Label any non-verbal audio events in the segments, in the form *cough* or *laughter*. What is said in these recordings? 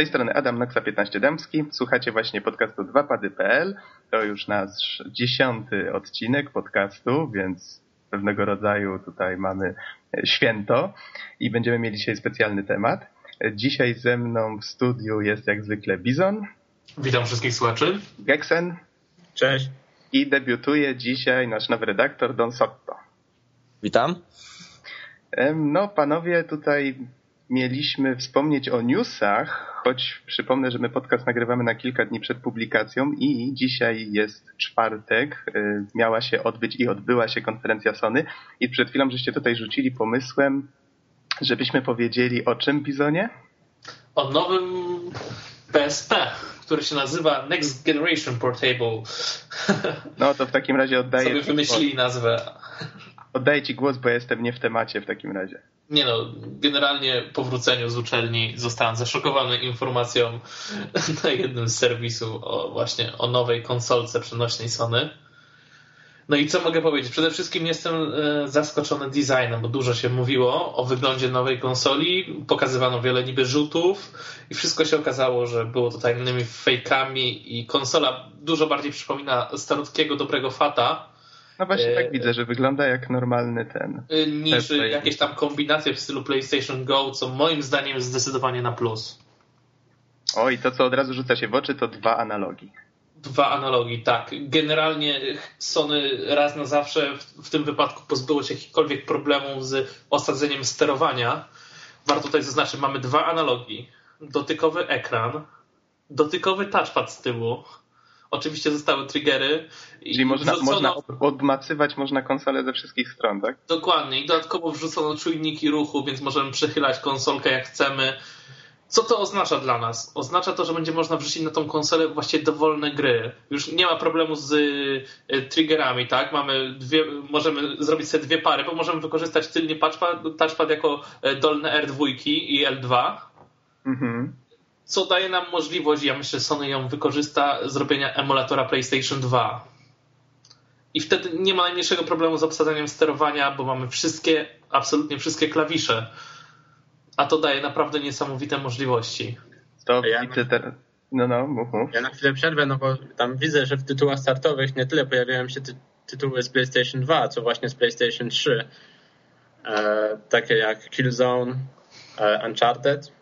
tej strony Adam Noxa 15 Dębski. Słuchacie właśnie podcastu 2pady.pl. To już nasz dziesiąty odcinek podcastu, więc pewnego rodzaju tutaj mamy święto i będziemy mieli dzisiaj specjalny temat. Dzisiaj ze mną w studiu jest jak zwykle Bizon. Witam wszystkich słuchaczy. Geksen. Cześć. I debiutuje dzisiaj nasz nowy redaktor Don Sotto. Witam. No, panowie, tutaj mieliśmy wspomnieć o newsach, choć przypomnę, że my podcast nagrywamy na kilka dni przed publikacją i dzisiaj jest czwartek, y, miała się odbyć i odbyła się konferencja Sony i przed chwilą żeście tutaj rzucili pomysłem, żebyśmy powiedzieli o czym, Bizonie? O nowym PSP, który się nazywa Next Generation Portable. *laughs* No to w takim razie oddaję... Sobie wymyślili nazwę. Oddaję ci głos, bo jestem nie w temacie w takim razie. Nie no, generalnie po wróceniu z uczelni zostałem zaszokowany informacją *laughs* na jednym z serwisów o właśnie o nowej konsolce przenośnej Sony. No i co mogę powiedzieć? Przede wszystkim jestem e, zaskoczony designem, bo dużo się mówiło o wyglądzie nowej konsoli, pokazywano wiele niby rzutów i wszystko się okazało, że było to tajnymi fejkami i konsola dużo bardziej przypomina starutkiego dobrego Fata, no właśnie tak e, widzę, że wygląda jak normalny ten. E, niż jakieś tam kombinacje w stylu PlayStation Go, co moim zdaniem jest zdecydowanie na plus. Oj, to co od razu rzuca się w oczy, to dwa analogi. Dwa analogi, tak. Generalnie Sony raz na zawsze w, tym wypadku pozbyło się jakichkolwiek problemów z osadzeniem sterowania. Warto tutaj zaznaczyć, mamy dwa analogi. Dotykowy ekran, dotykowy touchpad z tyłu, Oczywiście zostały triggery. Czyli można, wrzucono... można odmacywać można konsolę ze wszystkich stron, tak? Dokładnie. I dodatkowo wrzucono czujniki ruchu, więc możemy przechylać konsolkę jak chcemy. Co to oznacza dla nas? Oznacza to, że będzie można wrzucić na tą konsolę właściwie dowolne gry. Już nie ma problemu z y, triggerami, tak? Mamy dwie, możemy zrobić sobie dwie pary, bo możemy wykorzystać tylnie touchpad, touchpad jako e, dolne R2 i L2. Mhm co daje nam możliwość, ja myślę, że Sony ją wykorzysta, zrobienia emulatora PlayStation 2. I wtedy nie ma najmniejszego problemu z obsadzaniem sterowania, bo mamy wszystkie, absolutnie wszystkie klawisze. A to daje naprawdę niesamowite możliwości. To ja widzę teraz. No, no, mów, mów. Ja na chwilę przerwę, no bo tam widzę, że w tytułach startowych nie tyle pojawiają się ty tytuły z PlayStation 2, co właśnie z PlayStation 3. E, takie jak Killzone, e, Uncharted,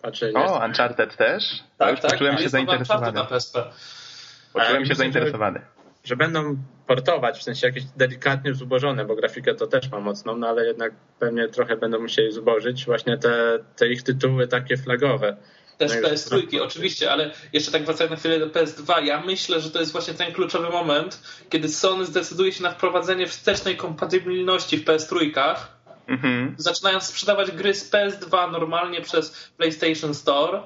znaczy, o, Uncharted też? Tak, już tak. Poczułem się zainteresowany. Na PSP. Poczułem się zainteresowany. Że, będą portować, w sensie jakieś delikatnie zubożone, bo grafikę to też ma mocną, no ale jednak pewnie trochę będą musieli zubożyć właśnie te, te ich tytuły takie flagowe. Też no PS3, oczywiście, ale jeszcze tak wracając na chwilę do PS2, ja myślę, że to jest właśnie ten kluczowy moment, kiedy Sony zdecyduje się na wprowadzenie wstecznej kompatybilności w PS3 mhm. zaczynając sprzedawać gry z PS2 normalnie przez PlayStation Store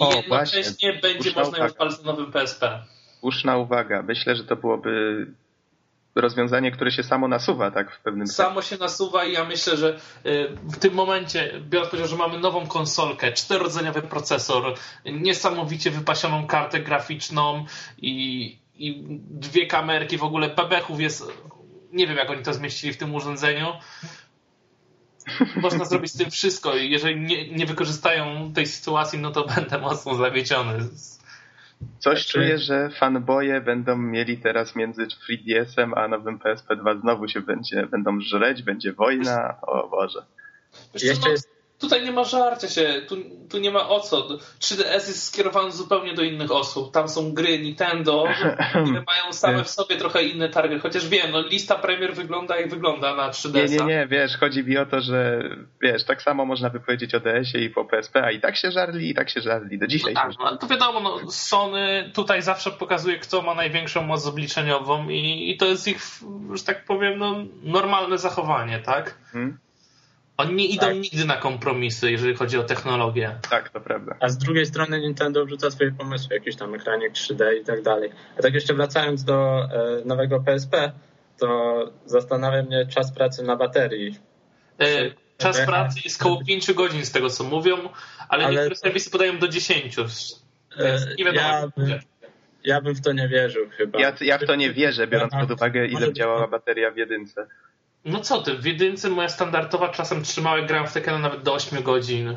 i o, jednocześnie właśnie. będzie Słuszna można ją odpalić na nowym PSP. Słuszna uwaga. Myślę, że to byłoby rozwiązanie, które się samo nasuwa, tak w pewnym sensie. Samo się nasuwa i ja myślę, że y, w tym momencie, biorąc pod że mamy nową konsolkę, czterodzeniowy procesor, niesamowicie wypasioną kartę graficzną i, i dwie kamerki, w ogóle bebechów jest, nie wiem jak oni to zmieścili w tym urządzeniu, można zrobić z tym wszystko i jeżeli nie, nie wykorzystają tej sytuacji, no to będę mocno zawiedziony. Coś znaczy... czuję, że fanboye będą mieli teraz między 3DS-em a nowym PSP2 znowu się będzie, będą żreć, będzie wojna, o Boże. Jeszcze jest tutaj nie ma żarcia się, tu, tu nie ma o co. 3DS jest skierowany zupełnie do innych osób. Tam są gry Nintendo, *laughs* które mają same w sobie trochę inne target. Chociaż wiem, no lista premier wygląda jak wygląda na 3DS. Nie, nie, nie, wiesz, chodzi mi o to, że wiesz, tak samo można by powiedzieć o DS-ie i po PSP, a i tak się żarli, i tak się żarli. Do dzisiaj. No tak, no, to wiadomo, no, Sony tutaj zawsze pokazuje, kto ma największą moc obliczeniową i, i to jest ich, że tak powiem, no, normalne zachowanie, tak? Hmm? Oni nie idą tak. nigdy na kompromisy, jeżeli chodzi o technologię. Tak, to prawda. A z drugiej strony Nintendo wrzuca swoje pomysły, jakiś tam ekranik 3D i tak dalej. A tak jeszcze wracając do e, nowego PSP, to zastanawia mnie czas pracy na baterii. E, czas pracy jest około 5 godzin z tego, co mówią, ale, ale niektóre serwisy podają do 10. E, nie wiadomo, ja, bym, ja bym w to nie wierzył chyba. Ja, ja w to nie wierzę, biorąc pod uwagę, ile działała bateria w jedynce. No co ty, w jedynce moja standardowa czasem trzymała gram w Tekkena nawet do 8 godzin.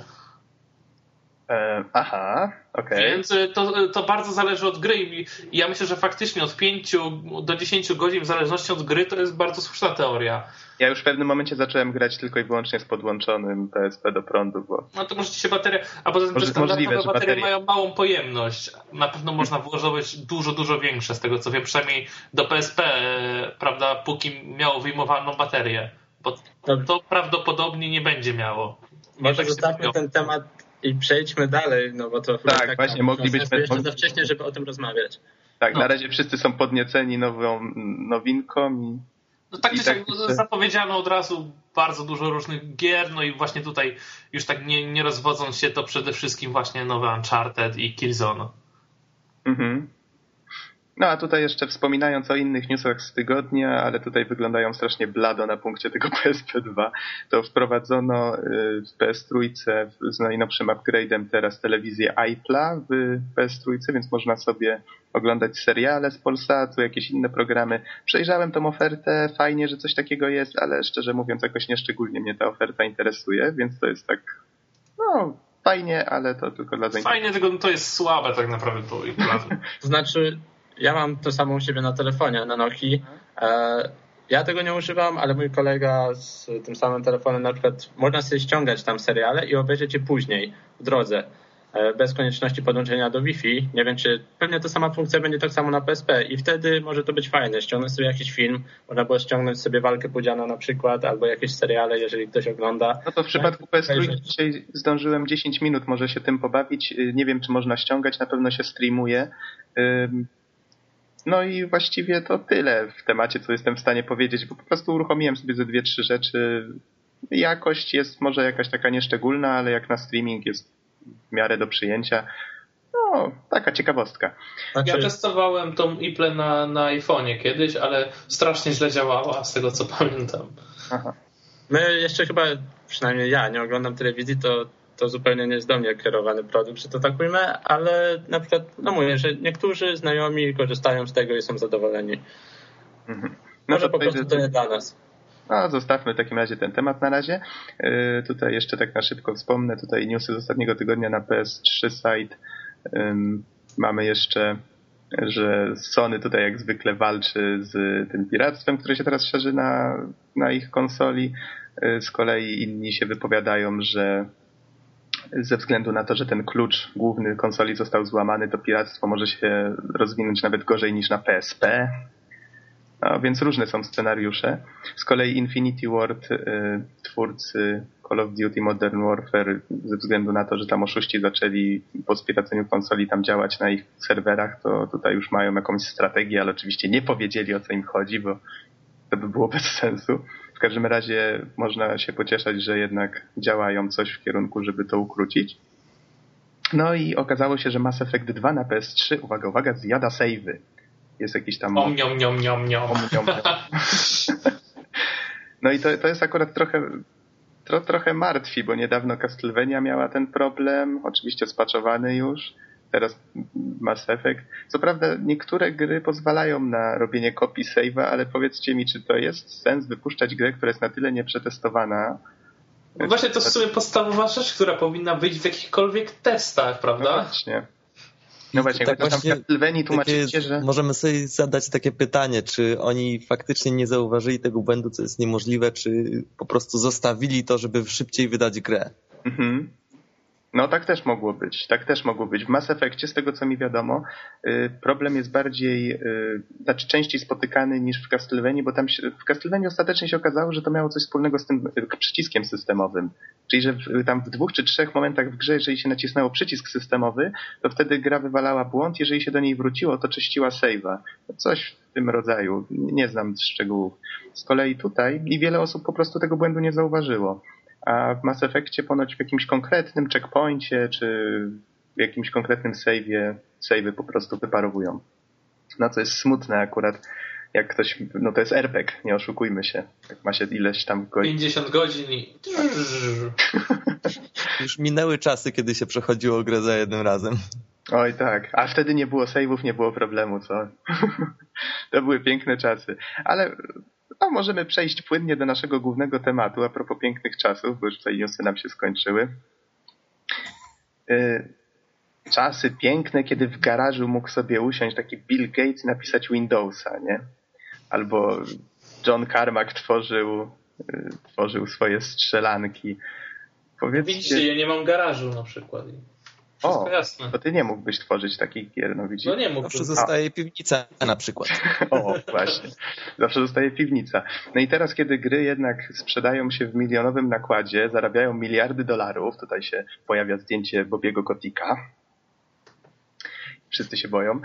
E, aha, okej. Okay. Więc e, to, e, to bardzo zależy od gry i ja myślę, że faktycznie od 5 do 10 godzin w zależności od gry to jest bardzo słuszna teoria. Ja już w pewnym momencie zacząłem grać tylko i wyłącznie z podłączonym PSP do prądu, bo... No to możecie się baterie... A poza tym standardowe baterie, baterie mają małą pojemność. Na pewno *laughs* można włożyć dużo, dużo większe z tego co wiem, przynajmniej do PSP, prawda, póki miało wyjmowaną baterię. Bo to prawdopodobnie nie będzie miało. Może tak zostawmy ten temat i przejdźmy dalej, no bo to tak, tak właśnie moglibyśmy jeszcze za wcześnie, żeby o tym rozmawiać. Tak, no. na razie wszyscy są podnieceni nową nowinką i no tak, tak zapowiedziano od razu bardzo dużo różnych gier, no i właśnie tutaj już tak nie, nie rozwodząc się, to przede wszystkim właśnie nowe Uncharted i Killzone. Mhm. No a tutaj jeszcze wspominając o innych newsach z tygodnia, ale tutaj wyglądają strasznie blado na punkcie tego *laughs* PSP2, to wprowadzono y, w PS3 z najnowszym upgrade'em teraz telewizję iPla w PS3, więc można sobie oglądać seriale z Polsatu, jakieś inne programy. Przejrzałem tą ofertę, fajnie, że coś takiego jest, ale szczerze mówiąc jakoś nieszczególnie mnie ta oferta interesuje, więc to jest tak, no fajnie, ale to tylko dla zainteresowanych. Fajnie, tylko to jest słabe tak naprawdę to *laughs* To znaczy ja mam to samo u siebie na telefonie, na Nokii. E, ja tego nie używam, ale mój kolega z tym samym telefonem na przykład można sobie ściągać tam seriale i obejrzeć je później w drodze e, bez konieczności podłączenia do Wi-Fi. Nie wiem, czy pewnie ta sama funkcja będzie tak samo na PSP i wtedy może to być fajne. Ściągnąć sobie jakiś film, można było ściągnąć sobie walkę Pudziana na przykład, albo jakieś seriale, jeżeli ktoś ogląda. No to w przypadku no PS3 dzisiaj zdążyłem 10 minut może się tym pobawić. Nie wiem, czy można ściągać, na pewno się streamuje. No i właściwie to tyle w temacie, co jestem w stanie powiedzieć, bo po prostu uruchomiłem sobie ze dwie, trzy rzeczy. Jakość jest może jakaś taka nieszczególna, ale jak na streaming jest w miarę do przyjęcia. No, taka ciekawostka. Znaczy... Ja testowałem tą Iple na, na iPhone'ie kiedyś, ale strasznie źle działała, z tego co *laughs* pamiętam. Aha. My jeszcze chyba, przynajmniej ja, nie oglądam telewizji, to to zupełnie nie jest do mnie kierowany produkt, że to tak ujmę, ale na przykład, no mówię, że niektórzy znajomi korzystają z tego i są zadowoleni. Mhm. No Może po prostu to nie dla nas. No, zostawmy w takim razie ten temat na razie. Yy, tutaj jeszcze tak na szybko wspomnę, tutaj newsy z ostatniego tygodnia na PS3 site. Yy, mamy jeszcze, że Sony tutaj jak zwykle walczy z tym piractwem, które się teraz szerzy na, na ich konsoli. Yy, z kolei inni się wypowiadają, że ze względu na to, że ten klucz główny konsoli został złamany, to piractwo może się rozwinąć nawet gorzej niż na PSP. No, więc różne są scenariusze. Z kolei Infinity Ward, y, twórcy Call of Duty Modern Warfare, ze względu na to, że tam oszuści zaczęli po spiraceniu konsoli tam działać na ich serwerach, to tutaj już mają jakąś strategię, ale oczywiście nie powiedzieli o co im chodzi, bo to by było bez sensu. W każdym razie można się pocieszać, że jednak działają coś w kierunku, żeby to ukrócić. No i okazało się, że Mass Effect 2 na PS3, uwaga, uwaga, zjada savey. Jest jakiś tam... Om, niom, niom, niom, niom. Om, niom, niom. no i to, to jest akurat trochę, tro, trochę martwi, bo niedawno Castlevania miała ten problem, oczywiście spaczowany już teraz Mass Effect. Co prawda niektóre gry pozwalają na robienie kopii save'a, ale powiedzcie mi, czy to jest sens wypuszczać grę, która jest na tyle nieprzetestowana, no właśnie to jest sobie podstawowa rzecz, która powinna być w jakichkolwiek testach, prawda? No właśnie. No właśnie, tak właśnie tam tłumaczycie, że... Możemy sobie zadać takie pytanie, czy oni faktycznie nie zauważyli tego błędu, co jest niemożliwe, czy po prostu zostawili to, żeby szybciej wydać grę. Mhm. No tak też mogło być, tak też mogło być. W Mass Effectie, z tego co mi wiadomo, y, problem jest bardziej, y, znaczy częściej spotykany niż w Castlevanii, bo tam się, w Castlevanii ostatecznie się okazało, że to miało coś wspólnego z tym y, przyciskiem systemowym. Czyli, że tam w dwóch czy trzech momentach w grze, jeżeli się nacisnęło przycisk systemowy, to wtedy gra wywalała błąd, jeżeli się do niej wróciło, to czyściła save'a. Coś w tym rodzaju, nie znam szczegółów. Z kolei tutaj i wiele osób po prostu tego błędu nie zauważyło a w Mass Effectie ponoć w jakimś konkretnym checkpoincie czy w jakimś konkretnym save'ie save'y po prostu wyparowują. No co jest smutne akurat, jak ktoś, no to jest RPG, nie oszukujmy się. Jak ma się ileś tam godzin. 50 godzin i... *laughs* Już minęły czasy, kiedy się przechodziło grę za jednym razem. Oj tak, a wtedy nie było save'ów, nie było problemu, co? *laughs* to były piękne czasy. Ale no, możemy przejść płynnie do naszego głównego tematu a propos pięknych czasów, bo już tutaj newsy nam się skończyły. y, czasy piękne, kiedy w garażu mógł sobie usiąść taki Bill Gates i napisać Windowsa, nie? Albo John Carmack tworzył, y, tworzył swoje strzelanki. Powiedzcie... Widzicie, ja nie mam garażu na przykład. Wszystko o, jasne. to ty nie mógłbyś tworzyć takich gier, no widzisz. No nie mógłbym. Zawsze zostaje piwnica na przykład. *laughs* o, właśnie. Zawsze zostaje piwnica. No i teraz, kiedy gry jednak sprzedają się w milionowym nakładzie, zarabiają miliardy dolarów, tutaj się pojawia zdjęcie Bobiego Kotika. Wszyscy się boją.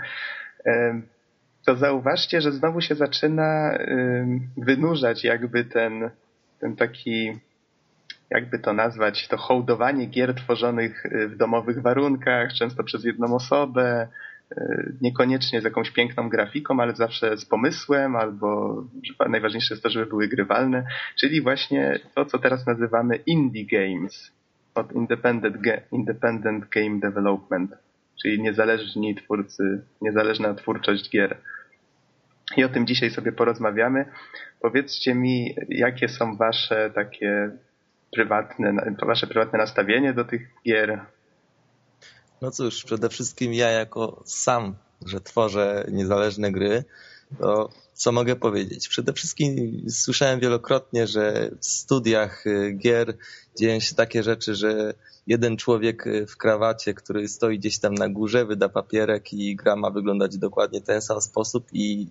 To zauważcie, że znowu się zaczyna wynurzać jakby ten, ten taki jakby to nazwać, to hołdowanie gier tworzonych y, w domowych warunkach, często przez jedną osobę, y, niekoniecznie z jakąś piękną grafiką, ale zawsze z pomysłem, albo najważniejsze jest to, żeby były grywalne, czyli właśnie to, co teraz nazywamy indie games, od independent, independent game development, czyli niezależni twórcy, niezależna twórczość gier. I o tym dzisiaj sobie porozmawiamy. Powiedzcie mi, jakie są wasze takie prywatne, wasze prywatne nastawienie do tych gier? No cóż, przede wszystkim ja jako sam, że tworzę niezależne gry, to co mogę powiedzieć? Przede wszystkim słyszałem wielokrotnie, że w studiach y, gier dzieją się takie rzeczy, że jeden człowiek y, w krawacie, który stoi gdzieś tam na górze, wyda papierek i gra ma wyglądać dokładnie ten sam sposób i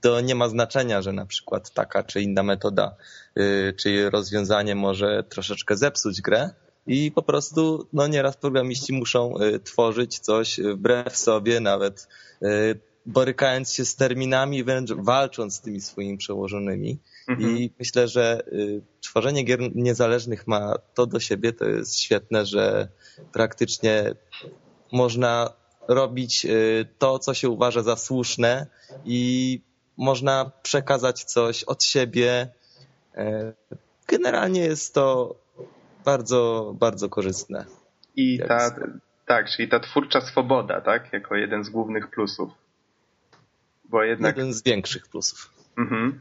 to nie ma znaczenia, że na przykład taka czy inna metoda y, czy rozwiązanie może troszeczkę zepsuć grę i po prostu no nieraz programiści muszą tworzyć coś wbrew sobie, nawet borykając się z terminami, wręcz walcząc z tymi swoimi przełożonymi. Mhm. I myślę, że y, tworzenie gier niezależnych ma to do siebie, to jest świetne, że praktycznie można robić y, to, co się uważa za słuszne i można przekazać coś od siebie. E, generalnie jest to bardzo, bardzo korzystne. I ta, tak, czyli ta twórcza swoboda, tak, jako jeden z głównych plusów. Bo jednak... Jeden z większych plusów. Mhm.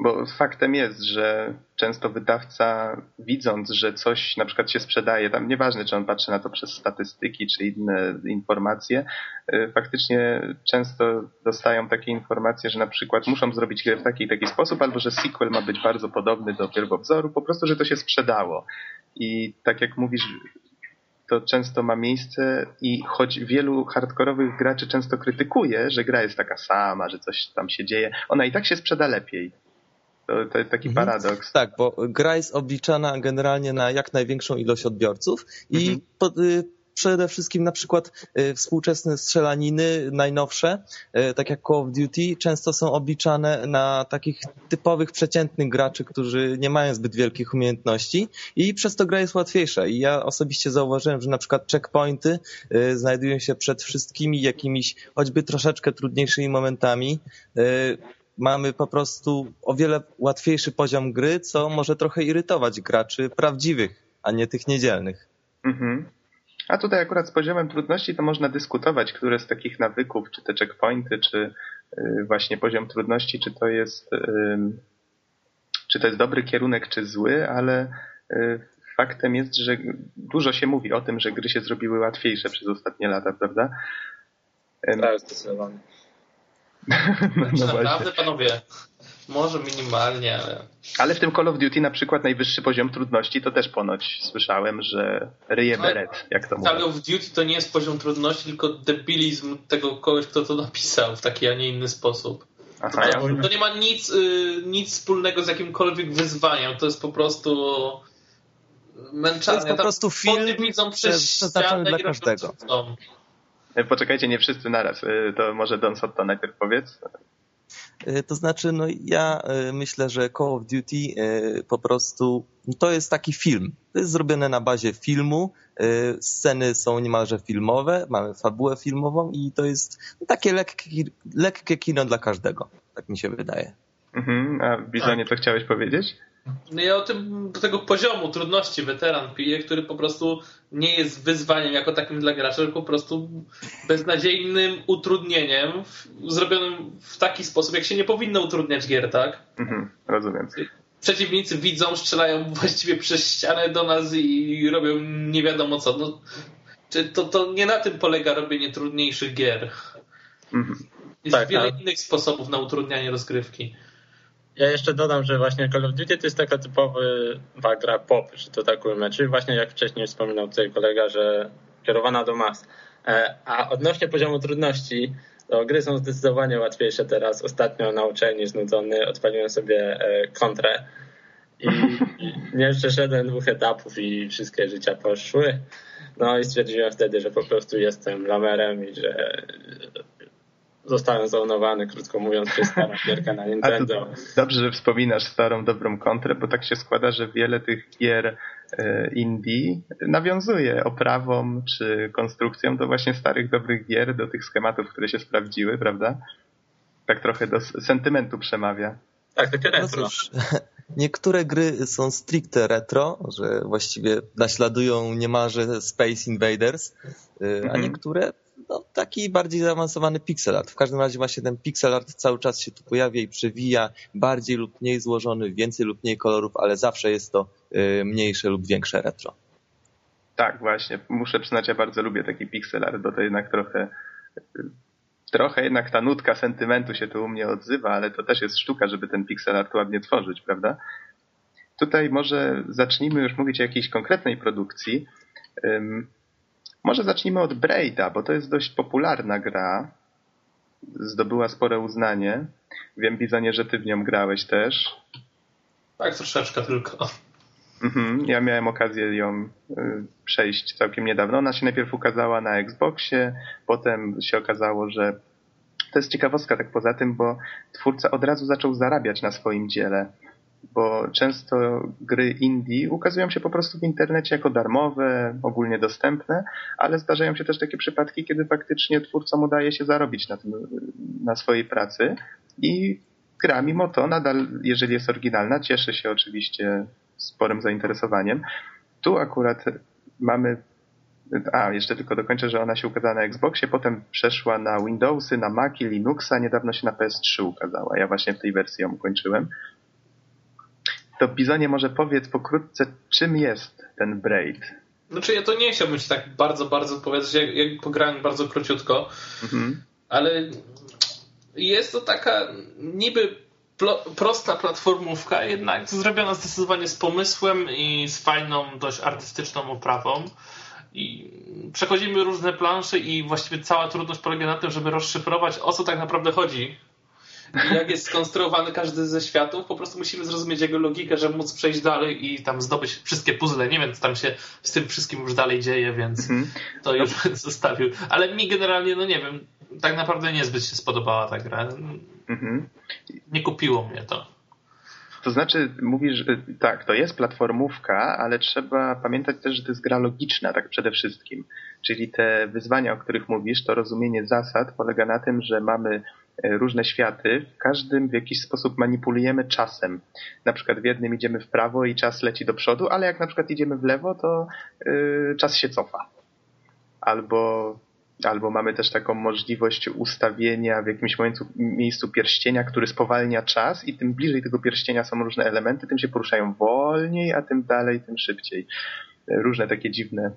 Bo faktem jest, że często wydawca, widząc, że coś na przykład się sprzedaje, tam nieważne, czy on patrzy na to przez statystyki, czy inne informacje, y, faktycznie często dostają takie informacje, że na przykład muszą zrobić grę w taki i taki sposób, albo że sequel ma być bardzo podobny do pierwowzoru, po prostu, że to się sprzedało. I tak jak mówisz, to często ma miejsce i choć wielu hardkorowych graczy często krytykuje, że gra jest taka sama, że coś tam się dzieje, ona i tak się sprzeda lepiej. To, to jest taki mhm. paradoks. Tak, bo gra jest obliczana generalnie na jak największą ilość odbiorców i mhm. y, przede wszystkim na przykład y, współczesne strzelaniny, najnowsze, y, tak jak Call of Duty, często są obliczane na takich typowych, przeciętnych graczy, którzy nie mają zbyt wielkich umiejętności i przez to gra jest łatwiejsza. I ja osobiście zauważyłem, że na przykład checkpointy y, znajdują się przed wszystkimi jakimiś choćby troszeczkę trudniejszymi momentami mamy po prostu o wiele łatwiejszy poziom gry, co może trochę irytować graczy prawdziwych, a nie tych niedzielnych. Mhm. A tutaj akurat z poziomem trudności to można dyskutować, które z takich nawyków, czy te checkpointy, czy y, właśnie poziom trudności, czy to jest czy to jest dobry kierunek, czy zły, ale y, faktem jest, że dużo się mówi o tym, że gry się zrobiły łatwiejsze przez ostatnie lata, prawda? Tak, zdecydowanie. No, no naprawdę, panowie, może minimalnie, ale... Ale w tym Call of Duty na przykład najwyższy poziom trudności to też ponoć słyszałem, że ryje no, beret, jak to mówię. Call of Duty to nie jest poziom trudności, tylko debilizm tego kogoś, kto to napisał w taki, a nie inny sposób. Aha, to, to, nie ma nic, y, nic wspólnego z jakimkolwiek wyzwaniem, to jest po prostu męczanie. To jest po prostu film przeznaczony dla każdego. Poczekajcie, nie wszyscy naraz. E, to może Don Sotto najpierw powiedz. E, to znaczy, no ja myślę, że Call of Duty po prostu to jest taki film. To jest zrobione na bazie filmu. Sceny są niemalże filmowe, mamy fabułę filmową i to jest takie lekkie, lekkie kino dla każdego. Tak mi się wydaje. Mhm. A Bizonie, co chciałeś powiedzieć? No ja o tym, do tego poziomu trudności weteran pije, który po prostu nie jest wyzwaniem jako takim dla gracza, tylko po prostu beznadziejnym utrudnieniem zrobionym w taki sposób, jak się nie powinno utrudniać gier, tak? Mhm, rozumiem. Przeciwnicy widzą, strzelają właściwie przez ścianę do nas i robią nie wiadomo co. No, To, to nie na tym polega robienie trudniejszych gier. Mhm. Jest tak, wiele tak. innych sposobów na utrudnianie rozgrywki. Ja jeszcze dodam, że właśnie Call of Duty to jest taka typowy gra pop, że to tak ujmę. Czyli właśnie jak wcześniej wspominał tutaj kolega, że kierowana do mas. E, a odnośnie poziomu trudności, to gry są zdecydowanie łatwiejsze teraz. Ostatnio na uczelni znudzony odpaliłem sobie e, kontrę i nie przeszedłem dwóch etapów i wszystkie życia poszły. No i stwierdziłem wtedy, że po prostu jestem lamerem i że zostałem zaunowany, krótko mówiąc, przez starą gierkę na Nintendo. Dobrze, że wspominasz starą, dobrą kontrę, bo tak się składa, że wiele tych gier e, indie nawiązuje oprawą czy konstrukcją do właśnie starych, dobrych gier, do tych schematów, które się sprawdziły, prawda? Tak trochę do sentymentu przemawia. Tak, takie no retro. No cóż, *laughs* niektóre gry są stricte retro, że właściwie naśladują niemalże Space Invaders, y, a mhm. niektóre no, taki bardziej zaawansowany pixel art. W każdym razie właśnie ten pixel art cały czas się tu pojawia i przewija, bardziej lub mniej złożony, więcej lub mniej kolorów, ale zawsze jest to y, mniejsze lub większe retro. Tak, właśnie. Muszę przyznać, ja bardzo lubię taki pixel art, bo to jednak trochę trochę jednak ta nutka sentymentu się tu u mnie odzywa, ale to też jest sztuka, żeby ten pixel art ładnie tworzyć, prawda? Tutaj może zacznijmy już mówić o jakiejś konkretnej produkcji. Może zacznijmy od Braida, bo to jest dość popularna gra. Zdobyła spore uznanie. Wiem, Bizonie, że ty w nią grałeś też. Tak, troszeczkę tylko. Mhm, ja miałem okazję ją y, przejść całkiem niedawno. Ona się najpierw ukazała na Xboxie, potem się okazało, że to jest ciekawostka tak poza tym, bo twórca od razu zaczął zarabiać na swoim dziele bo często gry indie ukazują się po prostu w internecie jako darmowe, ogólnie dostępne, ale zdarzają się też takie przypadki, kiedy faktycznie twórcom udaje się zarobić na, tym, na swojej pracy i gra mimo to nadal, jeżeli jest oryginalna, cieszy się oczywiście sporym zainteresowaniem. Tu akurat mamy a, jeszcze tylko dokończę, że ona się ukazała na Xboxie, potem przeszła na Windowsy, na Maci, Linuxa, niedawno się na PS3 ukazała. Ja właśnie w tej wersji ją ukończyłem. To Bizonie może powiedz pokrótce, czym jest ten Braid? Znaczy ja to nie chciałbym się tak bardzo, bardzo opowiadać, jak, jak pograłem bardzo króciutko, mhm. ale jest to taka niby prosta platformówka, jednak zrobiona zdecydowanie z pomysłem i z fajną, dość artystyczną oprawą. I przechodzimy różne plansze i właściwie cała trudność polega na tym, żeby rozszyfrować o co tak naprawdę chodzi jak jest skonstruowany każdy ze światów, po prostu musimy zrozumieć jego logikę, żeby móc przejść dalej i tam zdobyć wszystkie puzzle. Nie wiem, co tam się z tym wszystkim już dalej dzieje, więc mm -hmm. to już *laughs* zostawił. Ale mi generalnie, no nie wiem, tak naprawdę niezbyt się spodobała ta gra. Mm -hmm. Nie kupiło mnie to. To znaczy, mówisz, tak, to jest platformówka, ale trzeba pamiętać też, że to jest gra logiczna, tak przede wszystkim. Czyli te wyzwania, o których mówisz, to rozumienie zasad polega na tym, że mamy różne światy, w każdym w jakiś sposób manipulujemy czasem. Na przykład w jednym idziemy w prawo i czas leci do przodu, ale jak na przykład idziemy w lewo, to yy, czas się cofa. Albo, albo mamy też taką możliwość ustawienia w jakimś miejscu pierścienia, który spowalnia czas i tym bliżej tego pierścienia są różne elementy, tym się poruszają wolniej, a tym dalej, tym szybciej. Różne takie dziwne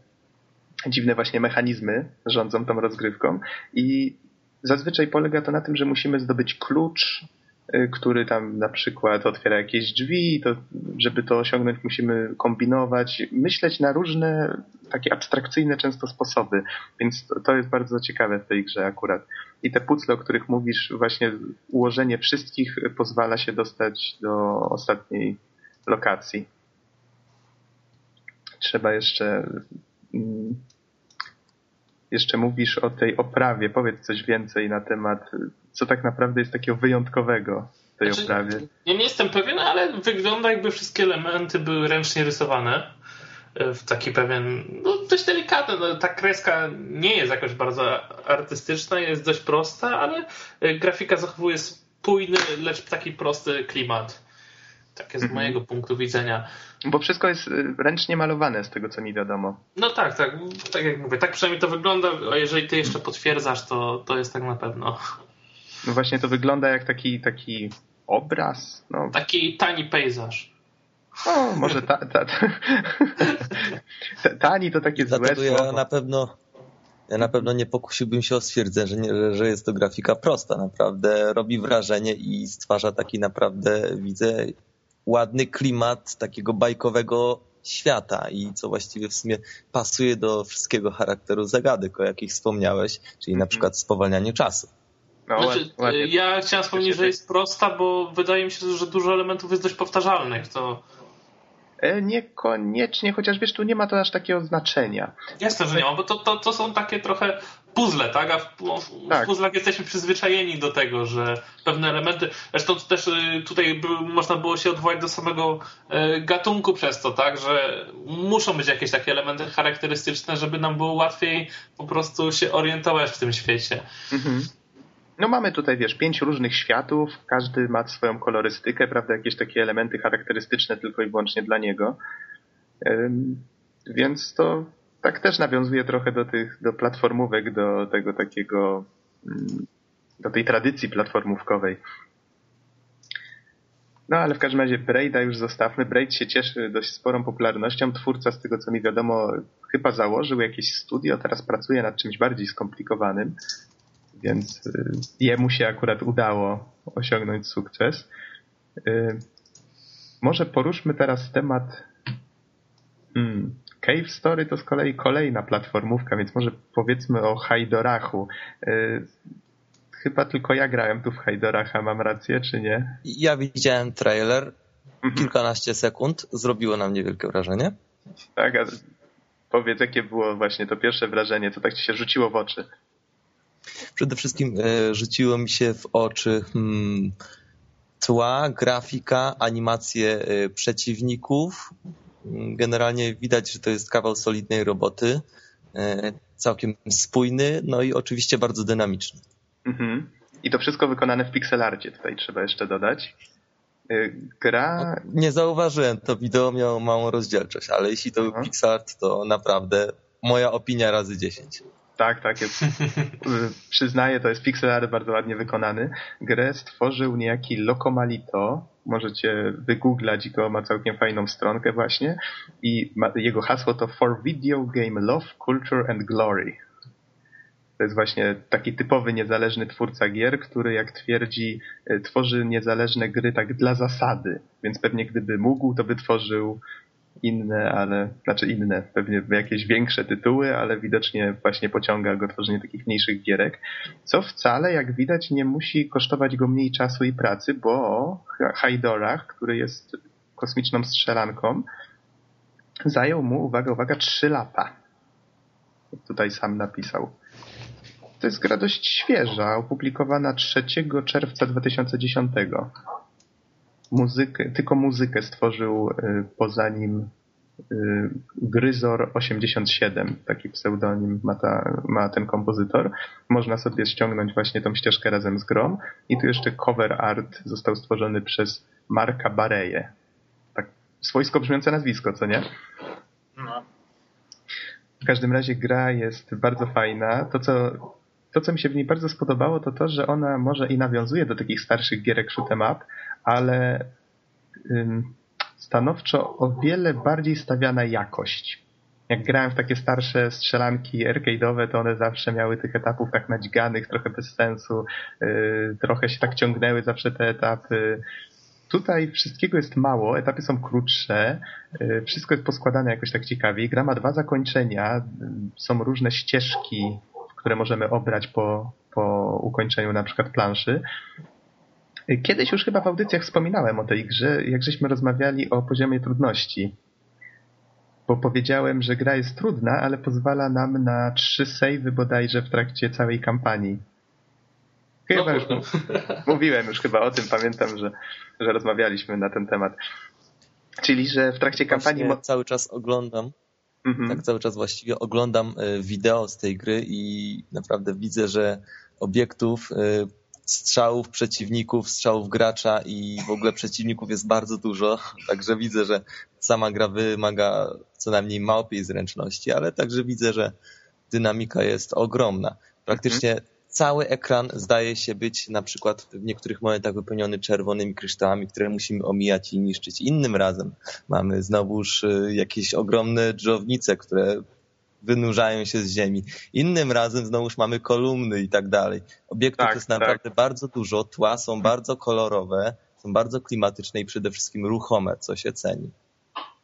dziwne właśnie mechanizmy rządzą tą rozgrywką i Zazwyczaj polega to na tym, że musimy zdobyć klucz, y, który tam na przykład otwiera jakieś drzwi, to żeby to osiągnąć musimy kombinować, myśleć na różne takie abstrakcyjne często sposoby, więc to, jest bardzo ciekawe w tej grze akurat. I te pucle, o których mówisz, właśnie ułożenie wszystkich pozwala się dostać do ostatniej lokacji. Trzeba jeszcze mm, jeszcze mówisz o tej oprawie. Powiedz coś więcej na temat, co tak naprawdę jest takiego wyjątkowego w tej znaczy, oprawie. Ja nie jestem pewien, ale wygląda jakby wszystkie elementy były ręcznie rysowane e, w taki pewien, no dość delikatny. No, ta kreska nie jest jakoś bardzo artystyczna, jest dość prosta, ale e, grafika zachowuje spójny, lecz taki prosty klimat. Tak jest z mhm. mojego punktu widzenia. Bo wszystko jest y, ręcznie malowane z tego, co mi wiadomo. No tak, tak. Tak jak mówię, tak przynajmniej to wygląda, a jeżeli ty jeszcze potwierdzasz, to, to jest tak na pewno. No właśnie to wygląda jak taki, taki obraz. No. Taki tani pejzaż. O, może ta, ta, ta, *laughs* tani to takie złe ja na pewno ja na pewno nie pokusiłbym się o stwierdzenie, że, że jest to grafika prosta. Naprawdę robi wrażenie i stwarza taki naprawdę, widzę, ładny klimat takiego bajkowego świata i co właściwie w sumie pasuje do wszystkiego charakteru zagadek, o jakich wspomniałeś, czyli na Mhm. przykład spowalnianiu czasu. No, Znaczy, ład- ładnie. ja chciałem wspomnieć, że jest prosta, bo wydaje mi się, że dużo elementów jest dość powtarzalnych. To E, Niekoniecznie, chociaż wiesz, tu nie ma to aż takiego znaczenia. jasne, że nie ma, bo to, to, to są takie trochę puzzle, tak? A w, w, Tak. puzzlach jesteśmy przyzwyczajeni do tego, że pewne elementy. Zresztą też y, tutaj by, można było się odwołać do samego y, gatunku przez to, tak? Że muszą być jakieś takie elementy charakterystyczne, żeby nam było łatwiej po prostu się orientować w tym świecie. Mhm. No mamy tutaj, wiesz, pięć różnych światów, każdy ma swoją kolorystykę, prawda, jakieś takie elementy charakterystyczne tylko i wyłącznie dla niego. Ym, Więc to tak też nawiązuje trochę do tych, do platformówek, do tego takiego, mm, do tej tradycji platformówkowej. No ale w każdym razie Braida już zostawmy. Braid się cieszy dość sporą popularnością. Twórca, z tego co mi wiadomo, chyba założył jakieś studio, teraz pracuje nad czymś bardziej skomplikowanym, więc y, jemu się akurat udało osiągnąć sukces. Y, Może poruszmy teraz temat hmm, Cave Story to z kolei kolejna platformówka, więc może powiedzmy o Haidorachu. Y, Chyba tylko ja grałem tu w Haidoracha, mam rację, czy nie? Ja widziałem trailer, Mhm. kilkanaście sekund, zrobiło na mnie wielkie wrażenie. Tak, a powiedz, jakie było właśnie to pierwsze wrażenie, co tak ci się rzuciło w oczy? Przede wszystkim e, rzuciło mi się w oczy hmm, tła, grafika, animacje e, przeciwników. Generalnie widać, że to jest kawał solidnej roboty, e, całkiem spójny, no i oczywiście bardzo dynamiczny. Mhm. I to wszystko wykonane w pixelarcie, tutaj trzeba jeszcze dodać. Y, Gra Nie zauważyłem, to wideo miało małą rozdzielczość, ale jeśli to był Aha. Pixart, to naprawdę moja opinia razy 10. Tak, tak, jest. *laughs* Przyznaję, to jest pixel art bardzo ładnie wykonany. Grę stworzył niejaki Locomalito. Możecie wygooglać go, ma całkiem fajną stronkę właśnie. I ma, jego hasło to For Video Game Love, Culture and Glory. To jest właśnie taki typowy niezależny twórca gier, który jak twierdzi, y, tworzy niezależne gry tak dla zasady. Więc pewnie gdyby mógł, to by tworzył inne, ale znaczy inne, pewnie jakieś większe tytuły, ale widocznie właśnie pociąga go tworzenie takich mniejszych gierek, co wcale, jak widać, nie musi kosztować go mniej czasu i pracy, bo Haidorach, który jest kosmiczną strzelanką, zajął mu, uwaga, uwaga, 3 lata. Tutaj sam napisał. To jest gra dość świeża, opublikowana 3 czerwca 2010. Muzykę, tylko muzykę stworzył y, poza nim y, Gryzor87, taki pseudonim ma, ta, ma ten kompozytor. Można sobie ściągnąć właśnie tą ścieżkę razem z grą. I tu jeszcze cover art został stworzony przez Marka Bareje. Tak swojsko brzmiące nazwisko, co nie? No. W każdym razie gra jest bardzo fajna. To, co, to, co mi się w niej bardzo spodobało, to to, że ona może i nawiązuje do takich starszych gierek shoot'em up, ale stanowczo o wiele bardziej stawia na jakość. Jak grałem w takie starsze strzelanki arcade'owe, to one zawsze miały tych etapów tak nadźganych, trochę bez sensu, yy, trochę się tak ciągnęły zawsze te etapy. Tutaj wszystkiego jest mało, etapy są krótsze, yy, wszystko jest poskładane jakoś tak ciekawie. Gra ma dwa zakończenia, yy, są różne ścieżki, które możemy obrać po, po ukończeniu na przykład planszy. Kiedyś już chyba w audycjach wspominałem o tej grze, jak żeśmy rozmawiali o poziomie trudności. Bo powiedziałem, że gra jest trudna, ale pozwala nam na trzy savey bodajże w trakcie całej kampanii. Chyba No, już no. *laughs* mówiłem już chyba o tym, pamiętam, że, że rozmawialiśmy na ten temat. Czyli, że w trakcie kampanii... Właśnie cały czas oglądam, Mhm. tak cały czas właściwie oglądam e, wideo z tej gry i naprawdę widzę, że obiektów, e, strzałów przeciwników, strzałów gracza i w ogóle przeciwników jest bardzo dużo, *laughs* także widzę, że sama gra wymaga co najmniej małpiej zręczności, ale także widzę, że dynamika jest ogromna. Praktycznie cały ekran zdaje się być na przykład w niektórych momentach wypełniony czerwonymi kryształami, które musimy omijać i niszczyć. Innym razem mamy znowuż y, jakieś ogromne dżownice, które wynurzają się z ziemi. Innym razem znowuż mamy kolumny i tak dalej. Obiektów Tak, jest naprawdę tak. bardzo dużo, tła są bardzo kolorowe, są bardzo klimatyczne i przede wszystkim ruchome, co się ceni.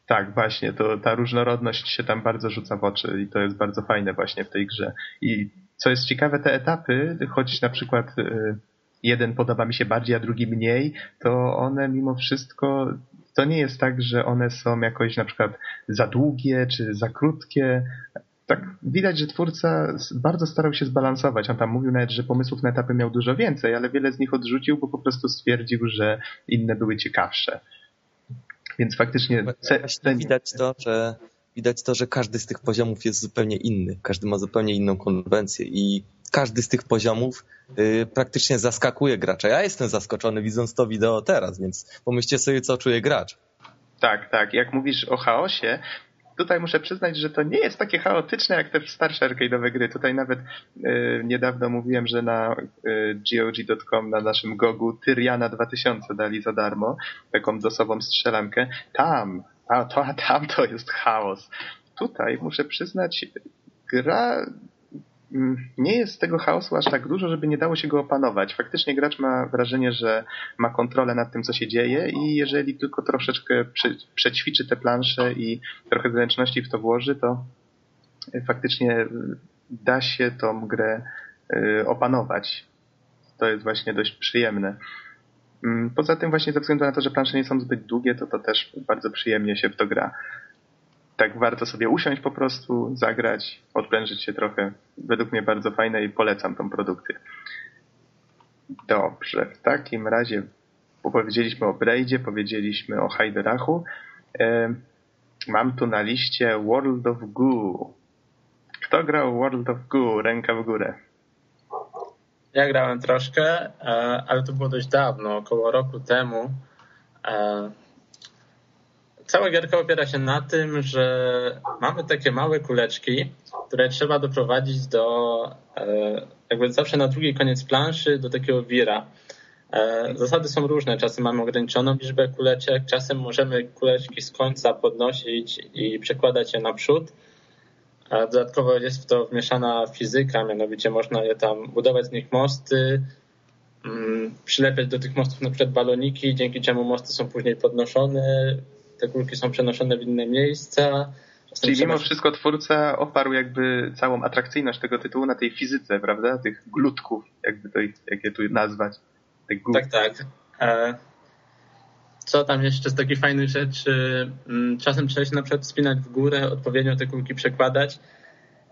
Tak, właśnie, to ta różnorodność się tam bardzo rzuca w oczy i to jest bardzo fajne właśnie w tej grze. I co jest ciekawe, te etapy, choć na przykład y, jeden podoba mi się bardziej, a drugi mniej, to one mimo wszystko, to nie jest tak, że one są jakoś na przykład za długie czy za krótkie. Tak widać, że twórca bardzo starał się zbalansować. On tam mówił nawet, że pomysłów na etapy miał dużo więcej, ale wiele z nich odrzucił, bo po prostu stwierdził, że inne były ciekawsze. Więc faktycznie widać to, że widać to, że każdy z tych poziomów jest zupełnie inny. Każdy ma zupełnie inną konwencję i każdy z tych poziomów y, praktycznie zaskakuje gracza. Ja jestem zaskoczony widząc to wideo teraz, więc pomyślcie sobie, co czuje gracz. Tak, tak. Jak mówisz o chaosie, tutaj muszę przyznać, że to nie jest takie chaotyczne jak te starsze arcade'owe gry. Tutaj nawet y, niedawno mówiłem, że na y, GOG.com, na naszym gogu Tyriana 2000 dali za darmo, taką dosową strzelankę. Tam, a to, a tam to jest chaos. Tutaj muszę przyznać, gra nie jest tego chaosu aż tak dużo, żeby nie dało się go opanować. Faktycznie gracz ma wrażenie, że ma kontrolę nad tym, co się dzieje i jeżeli tylko troszeczkę prze, przećwiczy te plansze i trochę zręczności w to włoży, to y, faktycznie y, da się tą grę y, opanować. To jest właśnie dość przyjemne. Mm, Poza tym właśnie ze względu na to, że plansze nie są zbyt długie, to to też bardzo przyjemnie się w to gra. Tak warto sobie usiąść po prostu, zagrać, odprężyć się trochę. Według mnie bardzo fajne i polecam tą produkcję. Dobrze, w takim razie powiedzieliśmy o Braidzie, powiedzieliśmy o Hajderachu. E, mam tu na liście World of Goo. Kto grał World of Goo? Ręka w górę. Ja grałem troszkę, e, ale to było dość dawno, około roku temu. Cała gierka opiera się na tym, że mamy takie małe kuleczki, które trzeba doprowadzić do, e, jakby zawsze na drugi koniec planszy, do takiego wira. E, Zasady są różne. Czasem mamy ograniczoną liczbę kuleczek, czasem możemy kuleczki z końca podnosić i przekładać je naprzód. Dodatkowo jest w to wmieszana fizyka, mianowicie można je tam budować z nich mosty, mm, przylepiać do tych mostów na przykład baloniki, dzięki czemu mosty są później podnoszone, te kulki są przenoszone w inne miejsca. Czyli mimo się- wszystko twórca oparł jakby całą atrakcyjność tego tytułu na tej fizyce, prawda? Tych glutków, jakby to jak je tu nazwać. Tak, tak. E, Co tam jeszcze z takich fajnych rzeczy? Mm, Czasem trzeba się na przykład wspinać w górę, odpowiednio te kulki przekładać.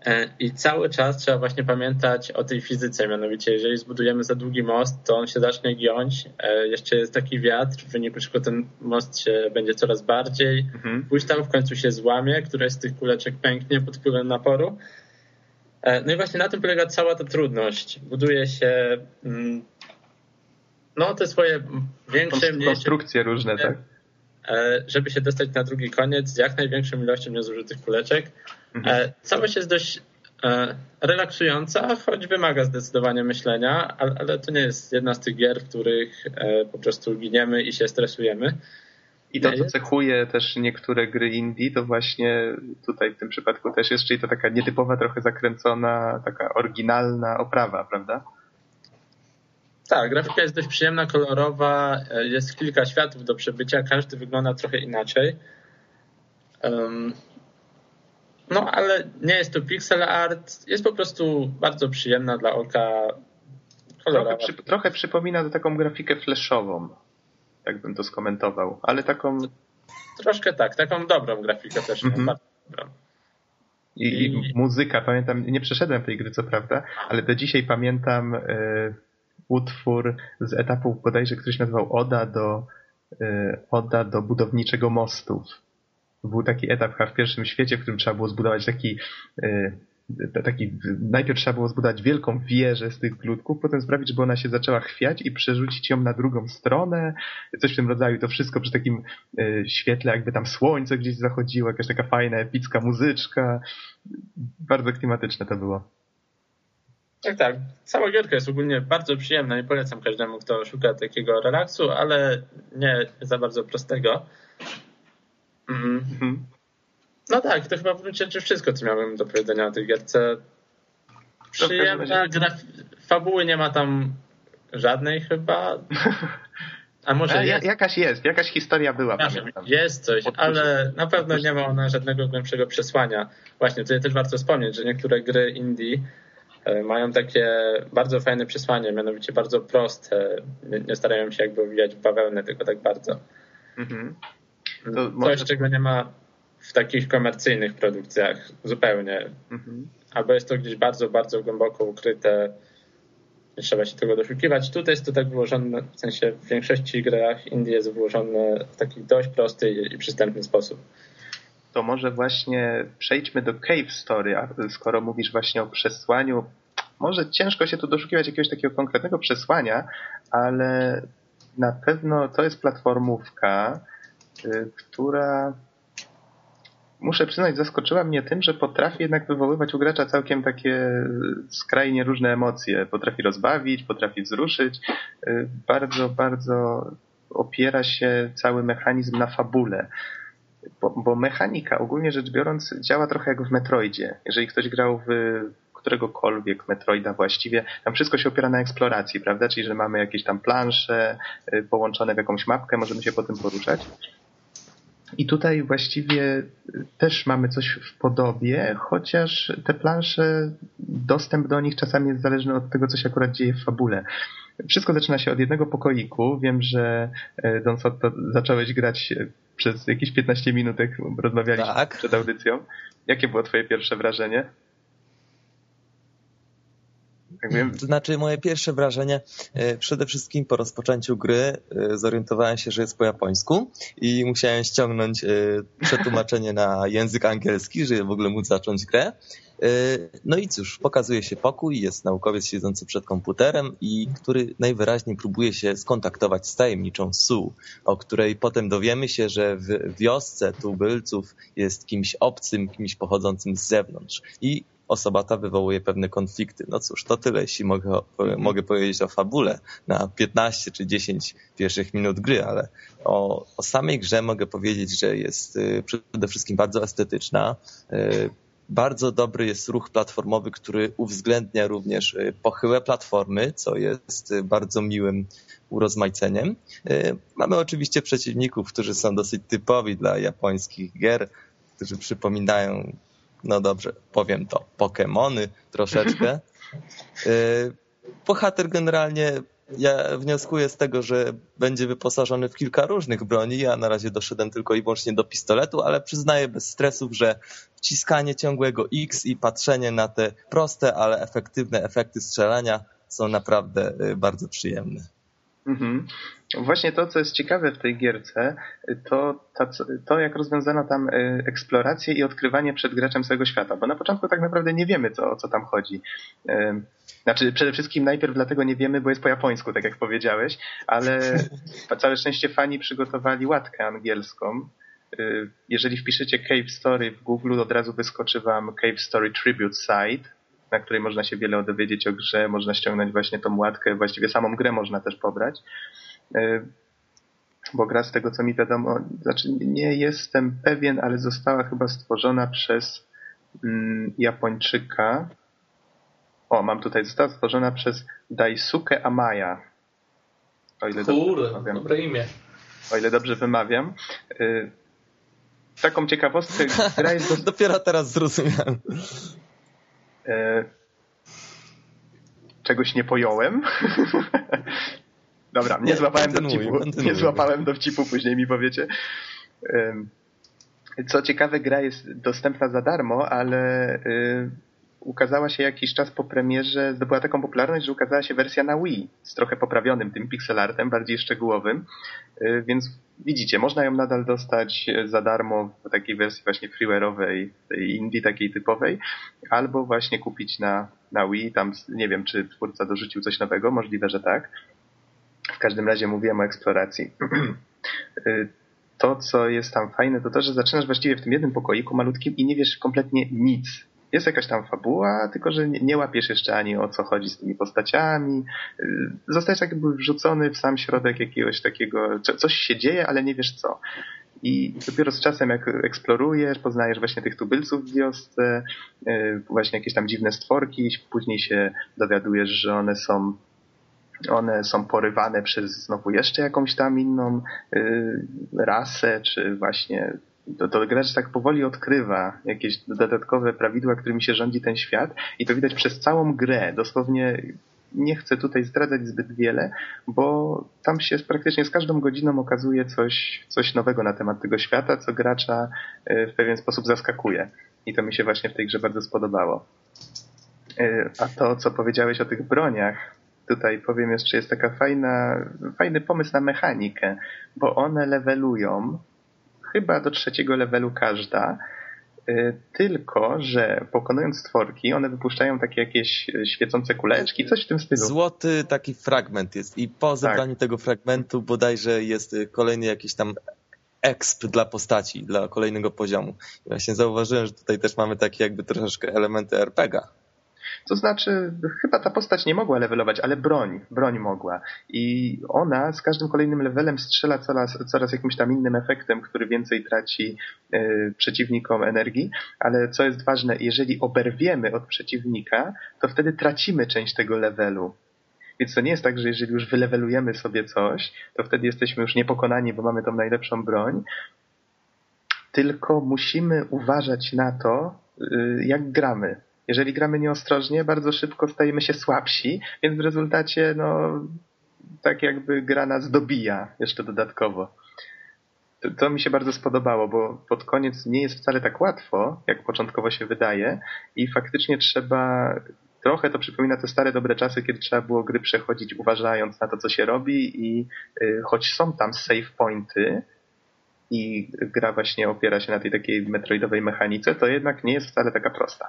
E, I cały czas trzeba właśnie pamiętać o tej fizyce, mianowicie jeżeli zbudujemy za długi most, to on się zacznie giąć. E, Jeszcze jest taki wiatr, w wyniku czego ten most się będzie coraz bardziej Mhm. Później w końcu się złamie, któreś z tych kuleczek pęknie pod wpływem naporu. E, No i właśnie na tym polega cała ta trudność. Buduje się mm, no te swoje większe, mniejsze, Konstrukcje różne, tak? E, żeby się dostać na drugi koniec z jak największą ilością niezużytych kuleczek. Mhm. E, Całość jest dość e, relaksująca, choć wymaga zdecydowanie myślenia, ale, to nie jest jedna z tych gier, w których po prostu giniemy i się stresujemy. I to, co cechuje też niektóre gry indie, to właśnie tutaj w tym przypadku też jest, czyli to taka nietypowa, trochę zakręcona, taka oryginalna oprawa, prawda? Tak, grafika jest dość przyjemna, kolorowa, e, jest kilka światów do przebycia, każdy wygląda trochę inaczej. No, ale nie jest to pixel art, jest po prostu bardzo przyjemna dla oka, kolorowa. Trochę, przy, trochę przypomina to taką grafikę flashową, tak bym to skomentował, ale taką Troszkę tak, taką dobrą grafikę też. Mhm. Bardzo dobrą. i, i muzyka, pamiętam, nie przeszedłem tej gry co prawda, ale do dzisiaj pamiętam e, utwór z etapu bodajże, który się nazywał Oda do e, Oda do budowniczego mostów. Był taki etap w pierwszym świecie, w którym trzeba było zbudować taki t- taki, najpierw trzeba było zbudować wielką wieżę z tych glutków, potem sprawić, żeby ona się zaczęła chwiać i przerzucić ją na drugą stronę, coś w tym rodzaju. To wszystko przy takim e, świetle, jakby tam słońce gdzieś zachodziło, jakaś taka fajna, epicka muzyczka. Bardzo klimatyczne to było. Tak, tak. Cała gierka jest ogólnie bardzo przyjemna i polecam każdemu, kto szuka takiego relaksu, ale nie za bardzo prostego. Mm. No tak, to chyba w gruncie rzeczy wszystko, co miałem do powiedzenia o tej gierce. Przyjemna gra, fabuły nie ma tam żadnej chyba. A może A, jest? Jakaś jest, jakaś historia była. Pamiętam. Jest coś, ale na pewno nie ma ona żadnego głębszego przesłania. Właśnie, tutaj też warto wspomnieć, że niektóre gry indie e, mają takie bardzo fajne przesłanie, mianowicie bardzo proste. Nie starają się jakby wijać w bawełnę, tylko tak bardzo. Mhm. To Coś, może... czego nie ma w takich komercyjnych produkcjach zupełnie. Mhm. Albo jest to gdzieś bardzo, bardzo głęboko ukryte nie trzeba się tego doszukiwać. Tutaj jest to tak wyłożone, w sensie w większości grach Indie jest wyłożone w taki dość prosty i przystępny sposób. To może właśnie przejdźmy do Cave Story, a skoro mówisz właśnie o przesłaniu, może ciężko się tu doszukiwać jakiegoś takiego konkretnego przesłania, ale na pewno to jest platformówka, y, która muszę przyznać, zaskoczyła mnie tym, że potrafi jednak wywoływać u gracza całkiem takie skrajnie różne emocje. Potrafi rozbawić, potrafi wzruszyć. Y, bardzo, bardzo opiera się cały mechanizm na fabule. Bo, bo mechanika, ogólnie rzecz biorąc, działa trochę jak w Metroidzie. Jeżeli ktoś grał w któregokolwiek Metroida właściwie, tam wszystko się opiera na eksploracji, prawda? Czyli, że mamy jakieś tam plansze y, połączone w jakąś mapkę, możemy się po tym poruszać. I tutaj właściwie też mamy coś w podobie, chociaż te plansze, dostęp do nich czasami jest zależny od tego, co się akurat dzieje w fabule. Wszystko zaczyna się od jednego pokoiku. Wiem, że e, Don Sotto zacząłeś grać przez jakieś 15 minut, jak rozmawialiśmy tak. przed audycją. Jakie było twoje pierwsze wrażenie? Tak. To znaczy moje pierwsze wrażenie, e, przede wszystkim po rozpoczęciu gry e, zorientowałem się, że jest po japońsku i musiałem ściągnąć e, przetłumaczenie na język angielski, żeby w ogóle móc zacząć grę. No i cóż, pokazuje się pokój, jest naukowiec siedzący przed komputerem i który najwyraźniej próbuje się skontaktować z tajemniczą Sue, o której potem dowiemy się, że w wiosce tubylców jest kimś obcym, kimś pochodzącym z zewnątrz. I osoba ta wywołuje pewne konflikty. No cóż, to tyle, jeśli mogę, mogę powiedzieć o fabule na 15 czy 10 pierwszych minut gry, ale o, o samej grze mogę powiedzieć, że jest y, przede wszystkim bardzo estetyczna. Y, bardzo dobry jest ruch platformowy, który uwzględnia również y, pochyłe platformy, co jest bardzo miłym urozmaiceniem. Mamy oczywiście przeciwników, którzy są dosyć typowi dla japońskich gier, którzy przypominają no dobrze, powiem to, Pokémony troszeczkę. *laughs* Y, bohater generalnie ja wnioskuję z tego, że będzie wyposażony w kilka różnych broni. Ja na razie doszedłem tylko i wyłącznie do pistoletu, ale przyznaję bez stresów, że wciskanie ciągłego X i patrzenie na te proste, ale efektywne efekty strzelania są naprawdę y, bardzo przyjemne. Mhm. Właśnie to, co jest ciekawe w tej gierce, to, to, to jak rozwiązano tam e, eksplorację i odkrywanie przed graczem całego świata, bo na początku tak naprawdę nie wiemy, co, o co tam chodzi. E, znaczy, przede wszystkim najpierw dlatego nie wiemy, bo jest po japońsku, tak jak powiedziałeś, ale *laughs* całe szczęście fani przygotowali łatkę angielską. E, jeżeli wpiszecie Cave Story w Google, od razu wyskoczy wam Cave Story Tribute Site, na której można się wiele dowiedzieć o grze, można ściągnąć właśnie tą łatkę, właściwie samą grę można też pobrać. E, bo gra z tego co mi wiadomo, znaczy nie jestem pewien, ale została chyba stworzona przez mm, Japończyka. O, mam tutaj, została stworzona przez Daisuke Amaya. O ile Kurde, dobrze wymawiam. dobre imię. O ile dobrze wymawiam. E, taką ciekawostkę gra jest... *laughs* Do... Dopiero teraz zrozumiałem. E, czegoś nie pojąłem. *laughs* Dobra, nie, złapałem dowcipu. Nie złapałem dowcipu, później mi powiecie. Co ciekawe, gra jest dostępna za darmo, ale y, ukazała się jakiś czas po premierze, zdobyła taką popularność, że ukazała się wersja na Wii z trochę poprawionym tym pixelartem, bardziej szczegółowym, więc widzicie, można ją nadal dostać za darmo w takiej wersji właśnie freeware'owej, tej indie takiej typowej, albo właśnie kupić na, na Wii, tam nie wiem, czy twórca dorzucił coś nowego, możliwe, że tak. W każdym razie mówiłem o eksploracji. Y, *clears throat* to, co jest tam fajne, to to, że zaczynasz właściwie w tym jednym pokoiku malutkim i nie wiesz kompletnie nic jest jakaś tam fabuła, tylko że nie, nie łapiesz jeszcze ani o co chodzi z tymi postaciami. Y, zostajesz jakby wrzucony w sam środek jakiegoś takiego, coś się dzieje, ale nie wiesz co. I dopiero z czasem, jak eksplorujesz, poznajesz właśnie tych tubylców w wiosce, właśnie jakieś tam dziwne stworki, później się dowiadujesz, że one są one są porywane przez znowu jeszcze jakąś tam inną y, rasę, czy właśnie to, to gracz tak powoli odkrywa jakieś dodatkowe prawidła, którymi się rządzi ten świat i to widać przez całą grę. Dosłownie nie chcę tutaj zdradzać zbyt wiele, bo tam się praktycznie z każdą godziną okazuje coś, coś nowego na temat tego świata, co gracza y, w pewien sposób zaskakuje. I to mi się właśnie w tej grze bardzo spodobało. Y, a to, co powiedziałeś o tych broniach, tutaj powiem jeszcze, jest taka fajna, fajny pomysł na mechanikę, bo one levelują, chyba do trzeciego levelu każda, y, tylko, że pokonując stworki, one wypuszczają takie jakieś świecące kuleczki, coś w tym stylu. Złoty taki fragment jest i po zebraniu tak. tego fragmentu bodajże jest kolejny jakiś tam exp dla postaci, dla kolejnego poziomu. I właśnie zauważyłem, że tutaj też mamy takie jakby troszeczkę elementy RPGa. To znaczy, chyba ta postać nie mogła levelować, ale broń, broń mogła. I ona z każdym kolejnym levelem strzela coraz, coraz jakimś tam innym efektem, który więcej traci y, przeciwnikom energii. Ale co jest ważne, jeżeli oberwiemy od przeciwnika, to wtedy tracimy część tego levelu. Więc to nie jest tak, że jeżeli już wylewelujemy sobie coś, to wtedy jesteśmy już niepokonani, bo mamy tą najlepszą broń. Tylko musimy uważać na to, y, jak gramy jeżeli gramy nieostrożnie, bardzo szybko stajemy się słabsi, więc w rezultacie no, tak jakby gra nas dobija jeszcze dodatkowo. To, to, mi się bardzo spodobało, bo pod koniec nie jest wcale tak łatwo, jak początkowo się wydaje i faktycznie trzeba trochę to przypomina te stare dobre czasy, kiedy trzeba było gry przechodzić uważając na to, co się robi i y, choć są tam save pointy i gra właśnie opiera się na tej takiej metroidowej mechanice, to jednak nie jest wcale taka prosta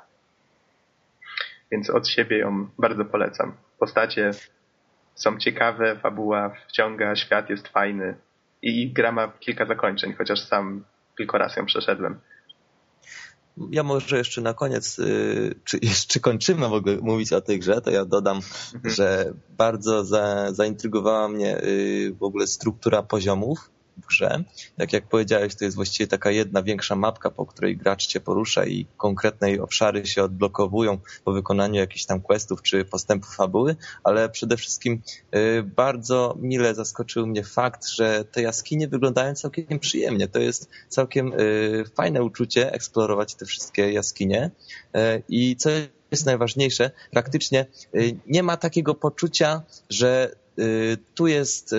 więc od siebie ją bardzo polecam. Postacie są ciekawe, fabuła wciąga, świat jest fajny i gra ma kilka zakończeń, chociaż sam tylko raz ją przeszedłem. Ja może jeszcze na koniec, y, czy, *laughs* czy kończymy w ogóle mówić o tej grze, to ja dodam, mhm. że bardzo za, zaintrygowała mnie y, w ogóle struktura poziomów grze. Tak jak powiedziałeś, to jest właściwie taka jedna większa mapka, po której gracz cię porusza i konkretne obszary się odblokowują po wykonaniu jakichś tam questów czy postępów fabuły, ale przede wszystkim y, bardzo mile zaskoczył mnie fakt, że te jaskinie wyglądają całkiem przyjemnie. To jest całkiem y, fajne uczucie eksplorować te wszystkie jaskinie y, i co jest najważniejsze, praktycznie nie ma takiego poczucia, że tu jest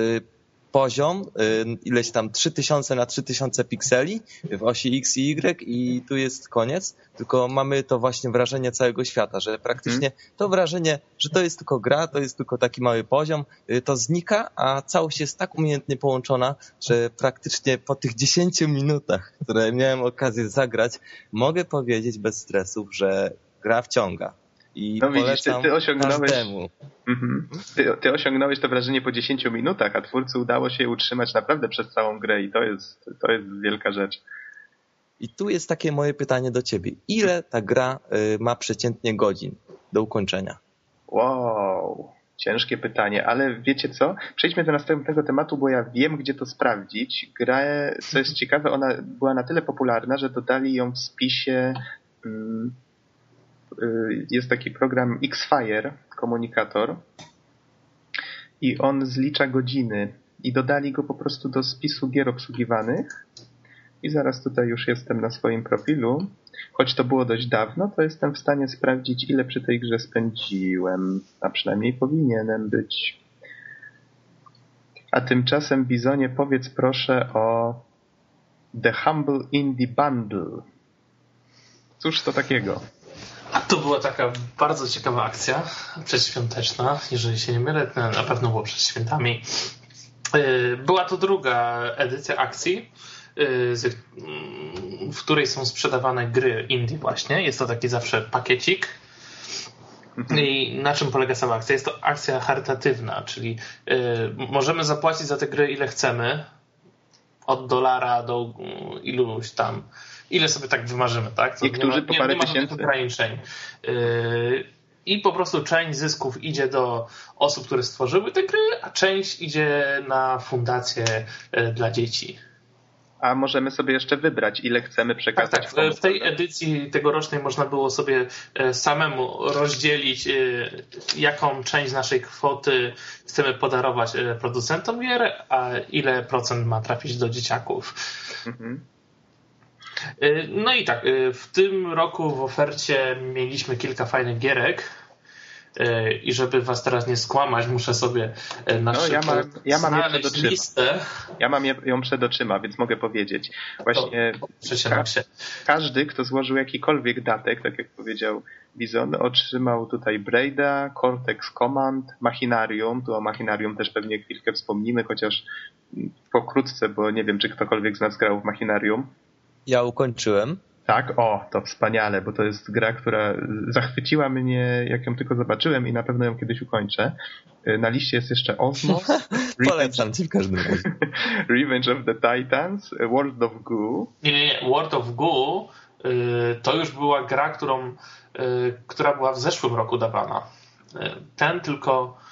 poziom, y, ileś tam 3000 na 3000 pikseli w osi X i Y i tu jest koniec, tylko mamy to właśnie wrażenie całego świata, że praktycznie mhm. to wrażenie, że to jest tylko gra, to jest tylko taki mały poziom, y, to znika, a całość jest tak umiejętnie połączona, że praktycznie po tych 10 minutach, które miałem okazję zagrać, mogę powiedzieć bez stresów, że gra wciąga. I no widzisz, ty, ty osiągnąłeś, mhm. ty, ty, osiągnąłeś to wrażenie po 10 minutach, a twórcy udało się utrzymać naprawdę przez całą grę i to jest, to jest wielka rzecz. I tu jest takie moje pytanie do ciebie. Ile ta gra y, ma przeciętnie godzin do ukończenia? Wow, ciężkie pytanie, ale wiecie co? Przejdźmy do następnego tematu, bo ja wiem, gdzie to sprawdzić. Gra, co jest ciekawe, ona była na tyle popularna, że dodali ją w spisie mm, jest taki program Xfire, komunikator i on zlicza godziny i dodali go po prostu do spisu gier obsługiwanych i zaraz tutaj już jestem na swoim profilu. Choć to było dość dawno, to jestem w stanie sprawdzić, ile przy tej grze spędziłem, a przynajmniej powinienem być. A tymczasem, Bizonie, powiedz proszę o The Humble Indie Bundle. Cóż to takiego? A to była taka bardzo ciekawa akcja przedświąteczna, jeżeli się nie mylę, na pewno było przed świętami. Y, była to druga edycja akcji, y, w której są sprzedawane gry indie właśnie. Jest to taki zawsze pakiecik. I na czym polega sama akcja? Jest to akcja charytatywna, czyli y, możemy zapłacić za te gry ile chcemy, od dolara do iluś tam ile sobie tak wymarzymy, tak? To Niektórzy nie ma, po parę nie, nie tysięcy. ograniczeń. Yy, I po prostu część zysków idzie do osób, które stworzyły te gry, a część idzie na fundację yy, dla dzieci. A możemy sobie jeszcze wybrać, ile chcemy przekazać. Tak, tak. W tej edycji tegorocznej można było sobie e, samemu rozdzielić, e, jaką część naszej kwoty chcemy podarować e, producentom gier, a ile procent ma trafić do dzieciaków. Mhm. No i tak, w tym roku w ofercie mieliśmy kilka fajnych gierek. E, I żeby was teraz nie skłamać, muszę sobie na no, ja mam, ja mam je przed oczyma. listę. Ja mam ją przed oczyma, więc mogę powiedzieć. Właśnie ka każdy, kto złożył jakikolwiek datek, tak jak powiedział Bizon, otrzymał tutaj Braida, Cortex Command, Machinarium. Tu o Machinarium też pewnie chwilkę wspomnimy, chociaż pokrótce, bo nie wiem, czy ktokolwiek z nas grał w Machinarium. Ja ukończyłem. Tak, o, to wspaniale, bo to jest gra, która zachwyciła mnie, jak ją tylko zobaczyłem i na pewno ją kiedyś ukończę. Na liście jest jeszcze Osmos. *laughs* Polecam ci w każdym razie. *laughs* Revenge of the Titans, World of Goo. Nie, nie, nie. World of Goo y, to już była gra, którą, y, która była w zeszłym roku dawana. Y, ten tylko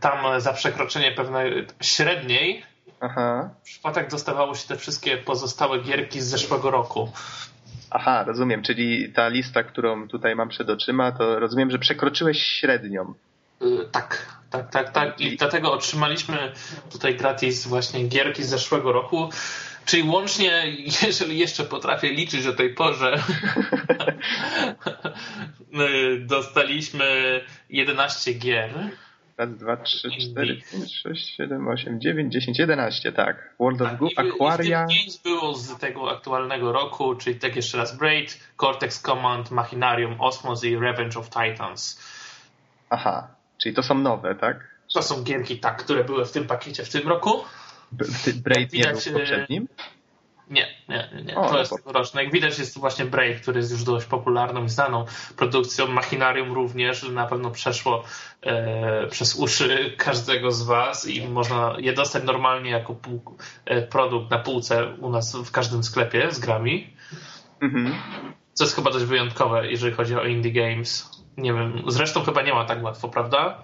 tam za przekroczenie pewnej średniej Aha. w przypadek dostawało się te wszystkie pozostałe gierki z zeszłego roku. Aha, rozumiem, czyli ta lista, którą tutaj mam przed oczyma, to rozumiem, że przekroczyłeś średnią. Yy, tak, tak, tak, tak. I dlatego otrzymaliśmy tutaj gratis właśnie gierki z zeszłego roku. Czyli łącznie, *laughs* jeżeli jeszcze potrafię liczyć o tej porze, *laughs* *laughs* dostaliśmy 11 gier. Raz, dwa, trzy, cztery, pięć, sześć, siedem, osiem, dziewięć, dziesięć, jedenaście, tak. World of tak, Goo, Aquaria. Pięć było z tego aktualnego roku, czyli tak jeszcze raz Braid, Cortex Command, Machinarium, Osmos i Revenge of Titans. Aha, czyli to są nowe, tak? To są gierki, tak, które były w tym pakiecie w tym roku. Braid nie był w poprzednim? Nie, nie, nie. O, to no jest tegoroczne. Jak widać jest to właśnie Break, który jest już dość popularną i znaną produkcją. Machinarium również na pewno przeszło e, przez uszy każdego z Was i można je dostać normalnie jako pół, e, produkt na półce u nas w każdym sklepie z grami. Mhm. Co jest chyba dość wyjątkowe, jeżeli chodzi o indie games. Nie wiem, zresztą chyba nie ma tak łatwo, prawda?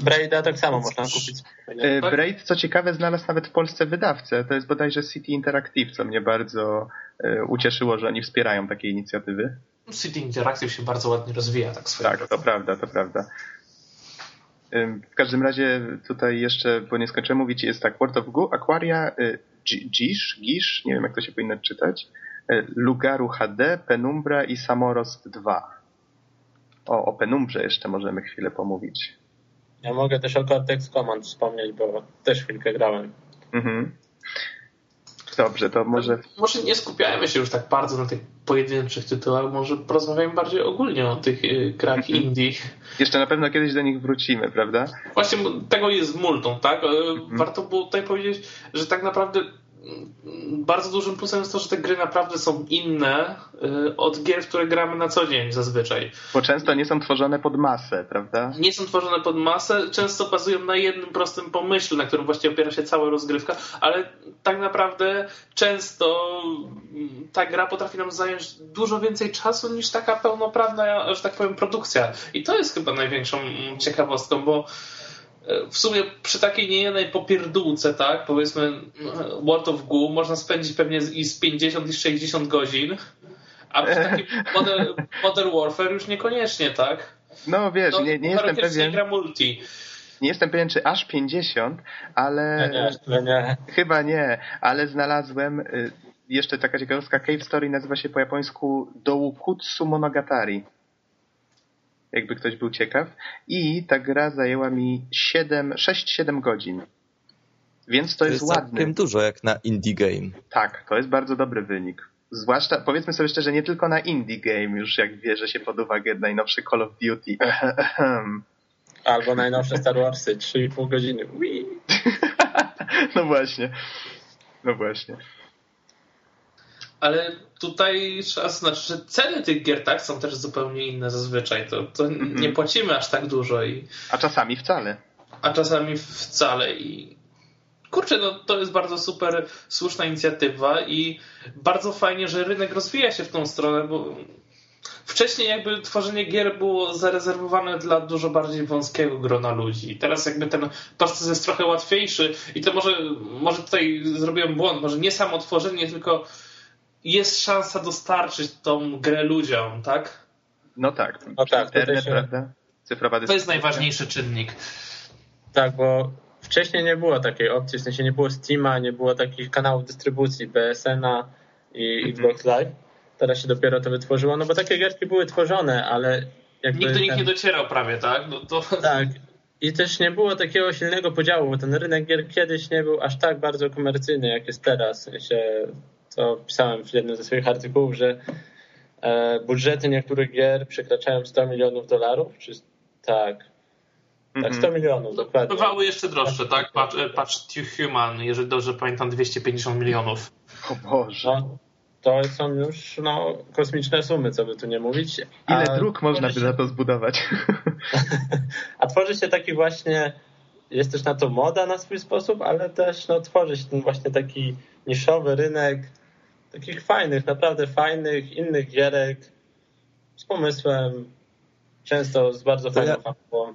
Braida tak samo można kupić. E, Braid, co ciekawe, znalazł nawet w Polsce wydawcę. To jest bodajże City Interactive, co mnie bardzo e, ucieszyło, że oni wspierają takie inicjatywy. City Interactive się bardzo ładnie rozwija, tak swoją Tak, to prawda, to prawda. W każdym razie tutaj jeszcze, bo nie skończyłem mówić, jest tak World of Goo, Aquaria, e, Gish, Gish, nie wiem jak to się powinno czytać, Lugaru HD, Penumbra i Samorost 2. O, o Penumbrze jeszcze możemy chwilę pomówić. Ja mogę też o Cortex Command wspomnieć, bo też chwilkę grałem. Mhm. Dobrze, to może... Może nie skupiajmy się już tak bardzo na tych pojedynczych tytułach, może porozmawiajmy bardziej ogólnie o tych y, grach mhm. indie. Jeszcze na pewno kiedyś do nich wrócimy, prawda? Właśnie tego jest multą, tak? Y, mhm. Warto było tutaj powiedzieć, że tak naprawdę bardzo dużym plusem jest to, że te gry naprawdę są inne y, od gier, w które gramy na co dzień zazwyczaj. Bo często nie są tworzone pod masę, prawda? Nie są tworzone pod masę, często bazują na jednym prostym pomyśle, na którym właściwie opiera się cała rozgrywka, ale tak naprawdę często mm, ta gra potrafi nam zająć dużo więcej czasu niż taka pełnoprawna, że tak powiem, produkcja. I to jest chyba największą mm, ciekawostką, bo w sumie przy takiej niejednej popierdółce, tak, powiedzmy World of Goo można spędzić pewnie i z 50 i 60 godzin, a przy takim Modern, Modern Warfare już niekoniecznie, tak? No wiesz, no, nie, nie jestem pewien. gra multi. Nie jestem pewien, czy aż 50, ale nie, nie. chyba nie, ale znalazłem y, jeszcze taka ciekawostka Cave Story nazywa się po japońsku Doukutsu Monogatari jakby ktoś był ciekaw. I ta gra zajęła mi 7, 6-7 godzin. Więc to, to jest, jest ładne. całkiem dużo jak na indie game. Tak, to jest bardzo dobry wynik. Zwłaszcza, powiedzmy sobie szczerze, nie tylko na indie game, już jak bierze się pod uwagę najnowszy Call of Duty. *laughs* Albo najnowsze Star Warsy, 3,5 godziny. *laughs* no właśnie. No właśnie ale tutaj trzeba zaznaczyć, że ceny tych gier tak są też zupełnie inne zazwyczaj. To, to mm -hmm. nie płacimy aż tak dużo. I... A czasami wcale. A czasami wcale. I kurczę, no to jest bardzo super, słuszna inicjatywa i bardzo fajnie, że rynek rozwija się w tą stronę, bo wcześniej jakby tworzenie gier było zarezerwowane dla dużo bardziej wąskiego grona ludzi. Teraz jakby ten proces jest trochę łatwiejszy i to może, może tutaj zrobiłem błąd, może nie samo tworzenie, tylko jest szansa dostarczyć tą grę ludziom, tak? No tak. No tak, Internet, się... prawda? Cyfrowa To jest najważniejszy czynnik. Tak, bo wcześniej nie było takiej opcji, w sensie nie było Steama, nie było takich kanałów dystrybucji PSN-a i mhm. Xbox Live. Teraz się dopiero to wytworzyło, no bo takie gierki były tworzone, ale jakby Nigdy nikt ten... nie docierał prawie, tak? No to... Tak. I też nie było takiego silnego podziału, bo ten rynek gier kiedyś nie był aż tak bardzo komercyjny, jak jest teraz. W sensie, co pisałem w jednym ze swoich artykułów, że e, budżety niektórych gier przekraczają 100 milionów dolarów, czy tak, tak, 100 mhm. milionów, dokładnie. Bywały jeszcze droższe, tak? Patch, patch to Human, jeżeli dobrze pamiętam, 250 milionów. O Boże. No, to są już no, kosmiczne sumy, co by tu nie mówić. Ile dróg można by się... za to zbudować? *laughs* *laughs* A tworzy się taki właśnie, jest też na to moda na swój sposób, ale też no, tworzy się ten właśnie taki niszowy rynek takich fajnych, naprawdę fajnych, innych gierek z pomysłem, często z bardzo fajną ja, fabułą.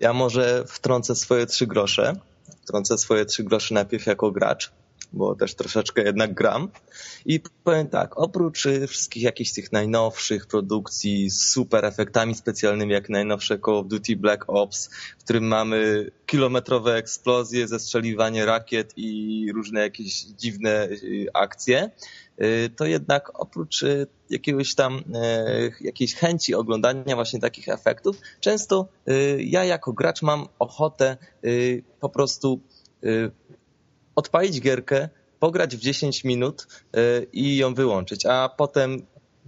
Ja może wtrącę swoje trzy grosze. Wtrącę swoje trzy grosze najpierw jako gracz, bo też troszeczkę jednak gram. I powiem tak, oprócz y, wszystkich jakichś tych najnowszych produkcji z super efektami specjalnymi, jak najnowsze Call of Duty Black Ops, w którym mamy kilometrowe eksplozje, zestrzeliwanie rakiet i różne jakieś dziwne y, akcje, Y, to jednak oprócz jakiegoś tam jakiejś chęci oglądania właśnie takich efektów, często ja jako gracz mam ochotę po prostu odpalić gierkę, pograć w 10 minut i ją wyłączyć, a potem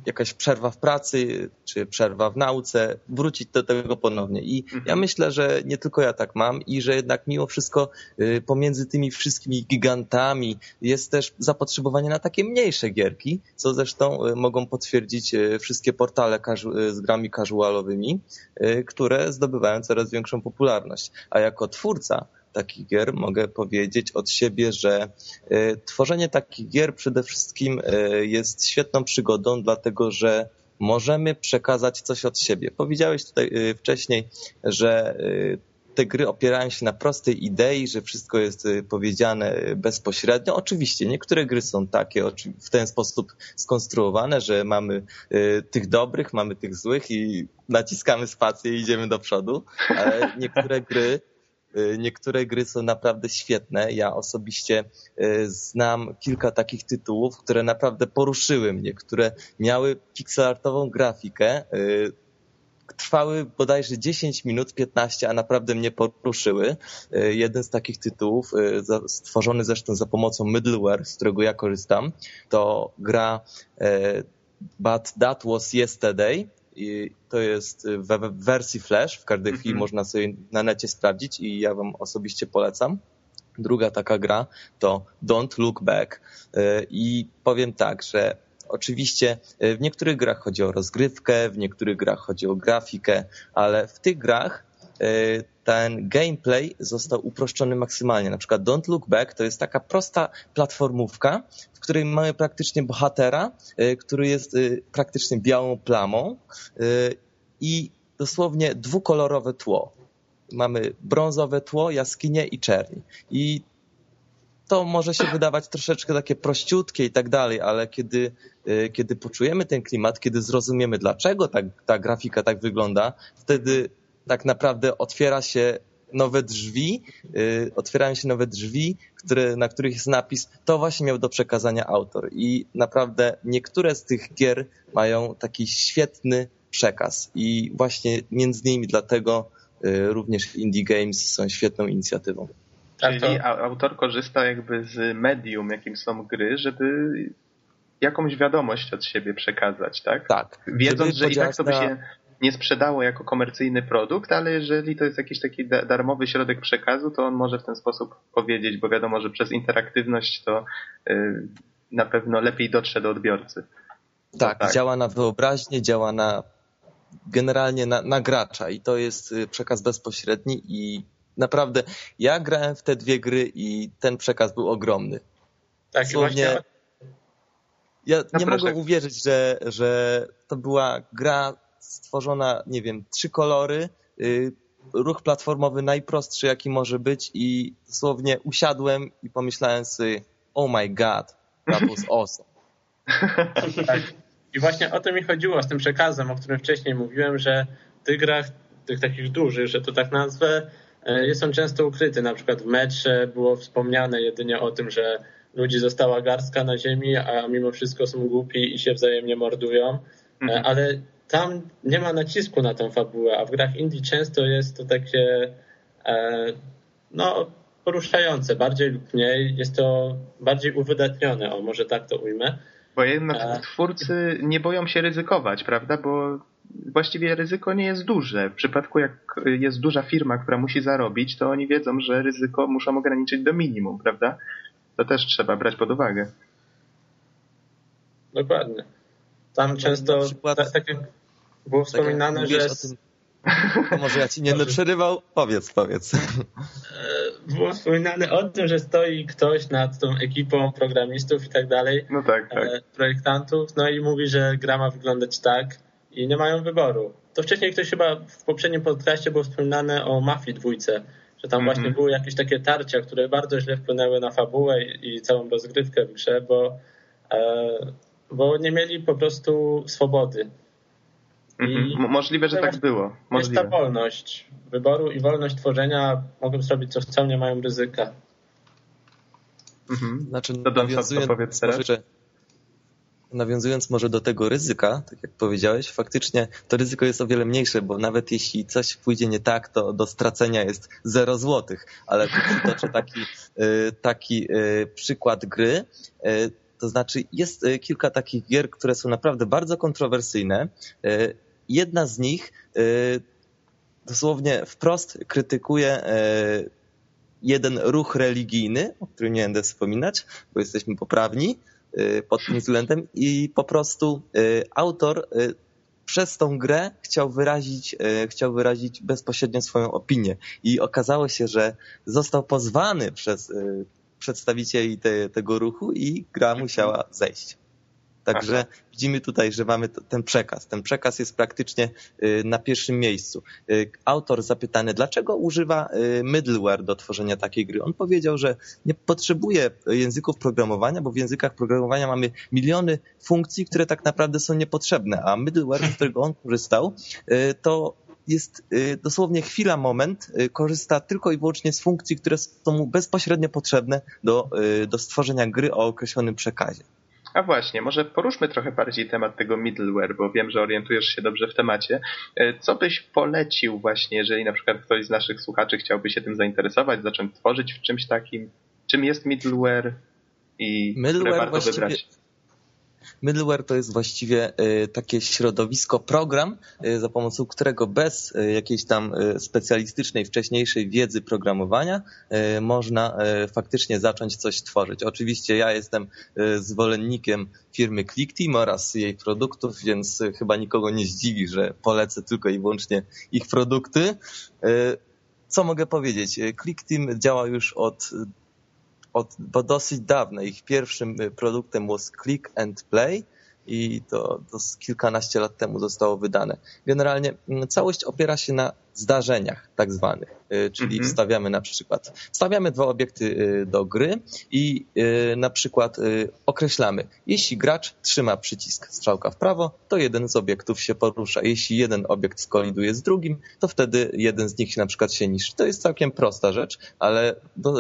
jakaś przerwa w pracy, czy przerwa w nauce, wrócić do tego ponownie. I mhm. ja myślę, że nie tylko ja tak mam i że jednak mimo wszystko y, pomiędzy tymi wszystkimi gigantami jest też zapotrzebowanie na takie mniejsze gierki, co zresztą y, mogą potwierdzić wszystkie portale z grami casualowymi, które zdobywają coraz większą popularność. A jako twórca takich gier mogę powiedzieć od siebie, że e, tworzenie takich gier przede wszystkim e, jest świetną przygodą, dlatego że możemy przekazać coś od siebie. Powiedziałeś tutaj e, wcześniej, że te gry opierają się na prostej idei, że wszystko jest powiedziane bezpośrednio. Oczywiście, niektóre gry są takie w ten sposób skonstruowane, że mamy tych dobrych, mamy tych złych i naciskamy spację i idziemy do przodu, ale niektóre gry niektóre gry są naprawdę świetne. Ja osobiście y, znam kilka takich tytułów, które naprawdę poruszyły mnie, które miały pixelartową grafikę, y, trwały bodajże 10 minut, 15, a naprawdę mnie poruszyły. Jeden z takich tytułów, stworzony zresztą za pomocą middleware, z którego ja korzystam, to gra But That Was Yesterday i to jest w wersji Flash, w każdej chwili mm -hmm. można sobie na necie sprawdzić i ja wam osobiście polecam. Druga taka gra to Don't Look Back y, i powiem tak, że oczywiście y, w niektórych grach chodzi o rozgrywkę, w niektórych grach chodzi o grafikę, ale w tych grach y, ten gameplay został uproszczony maksymalnie. Na przykład Don't Look Back to jest taka prosta platformówka, której mamy praktycznie bohatera, y, który jest y, praktycznie białą plamą y, i dosłownie dwukolorowe tło. Mamy brązowe tło, jaskinie i czerni. I to może się wydawać troszeczkę takie prościutkie i tak dalej, ale kiedy, kiedy poczujemy ten klimat, kiedy zrozumiemy, dlaczego ta, ta grafika tak wygląda, wtedy tak naprawdę otwiera się nowe drzwi, yy, otwierają się nowe drzwi, które, na których jest napis, to właśnie miał do przekazania autor. I naprawdę niektóre z tych gier mają taki świetny przekaz. I właśnie między innymi dlatego yy, również Indie Games są świetną inicjatywą. Czyli to... autor korzysta jakby z medium, jakim są gry, żeby jakąś wiadomość od siebie przekazać, tak? Tak. Wiedząc, że i tak to by się nie sprzedało jako komercyjny produkt, ale jeżeli to jest jakiś taki darmowy środek przekazu, to on może w ten sposób powiedzieć, bo wiadomo, że przez interaktywność to y, na pewno lepiej dotrze do odbiorcy. Tak, tak, działa na wyobraźnię, działa na generalnie na, na gracza i to jest y, przekaz bezpośredni i naprawdę ja grałem w te dwie gry i ten przekaz był ogromny. Tak, właśnie Ja nie mogę uwierzyć, że, że to była gra stworzona, nie wiem, trzy kolory, y, ruch platformowy najprostszy, jaki może być i dosłownie usiadłem i pomyślałem sobie, oh my god, that was *laughs* awesome. tak. I właśnie o to mi chodziło z tym przekazem, o którym wcześniej mówiłem, że w tych grach, tych takich dużych, że to tak nazwę, jest on często ukryty. Na przykład w metrze było wspomniane jedynie o tym, że ludzi została garstka na ziemi, a mimo wszystko są głupi i się wzajemnie mordują. Mhm. Ale tam nie ma nacisku na tą fabułę, a w grach indie często jest to takie e, no, poruszające, bardziej lub mniej. Jest to bardziej uwydatnione, o może tak to ujmę. Bo jednak e... twórcy nie boją się ryzykować, prawda? Bo właściwie ryzyko nie jest duże. W przypadku jak jest duża firma, która musi zarobić, to oni wiedzą, że ryzyko muszą ograniczyć do minimum, prawda? To też trzeba brać pod uwagę. Dokładnie. Tam często, przykład, tak, tak jak było tak wspominane, że... Tym, to może ja ci nie *laughs* będę przerywał? Powiedz, powiedz. E, było wspominane o tym, że stoi ktoś nad tą ekipą programistów i tak dalej, no tak, tak. E, projektantów, no i mówi, że gra ma wyglądać tak i nie mają wyboru. To wcześniej ktoś chyba w poprzednim podcaście było wspominane o Mafii dwójce, że tam mm -hmm. właśnie były jakieś takie tarcia, które bardzo źle wpłynęły na fabułę i, i całą rozgrywkę w grze, bo, e, bo nie mieli po prostu swobody. Mhm. Możliwe, że tak było. Możliwe. Jest ta wolność wyboru i wolność tworzenia. Mogą zrobić co chcą, nie mają ryzyka. Mhm. Znaczy, to nawiązując, to może, nawiązując może do tego ryzyka, tak jak powiedziałeś, faktycznie to ryzyko jest o wiele mniejsze, bo nawet jeśli coś pójdzie nie tak, to do stracenia jest 0 złotych. Ale tu przytoczę taki, y, taki y, przykład gry. Y, to znaczy, jest kilka takich gier, które są naprawdę bardzo kontrowersyjne Jedna z nich y, dosłownie wprost krytykuje y, jeden ruch religijny, o którym nie będę wspominać, bo jesteśmy poprawni y, pod tym względem i po prostu autor przez tą grę chciał wyrazić, chciał wyrazić bezpośrednio swoją opinię i okazało się, że został pozwany przez przedstawicieli te, tego ruchu i gra musiała zejść. Także Aha. widzimy tutaj, że mamy ten przekaz. Ten przekaz jest praktycznie y, na pierwszym miejscu. Y, autor zapytany, dlaczego używa y, middleware do tworzenia takiej gry. On powiedział, że nie potrzebuje języków programowania, bo w językach programowania mamy miliony funkcji, które tak naprawdę są niepotrzebne, a middleware, z którego on korzystał, to jest dosłownie chwila, moment, korzysta tylko i wyłącznie z funkcji, które są mu bezpośrednio potrzebne do, do stworzenia gry o określonym przekazie. A właśnie, może poruszmy trochę bardziej temat tego middleware, bo wiem, że orientujesz się dobrze w temacie. E, co byś polecił właśnie, jeżeli na przykład ktoś z naszych słuchaczy chciałby się tym zainteresować, zacząć tworzyć w czymś takim? Czym jest middleware i middleware warto wybrać? Middleware to jest właściwie e, takie środowisko, program, e, za pomocą którego bez e, jakiejś tam specjalistycznej, wcześniejszej wiedzy programowania można faktycznie zacząć coś tworzyć. Oczywiście ja jestem zwolennikiem firmy ClickTeam oraz jej produktów, więc chyba nikogo nie zdziwi, że polecę tylko i wyłącznie ich produkty. Co mogę powiedzieć? ClickTeam działa już od od, bo dosyć dawno. Ich pierwszym y, produktem was Click and Play i to, to kilkanaście lat temu zostało wydane. Generalnie mm, całość opiera się na zdarzeniach tak zwanych, y, czyli mhm. wstawiamy na przykład, wstawiamy dwa obiekty y, do gry i na przykład określamy, jeśli gracz trzyma przycisk strzałka w prawo, to jeden z obiektów się porusza. Jeśli jeden obiekt skoliduje z drugim, to wtedy jeden z nich na przykład się niszczy. To jest całkiem prosta rzecz, ale do,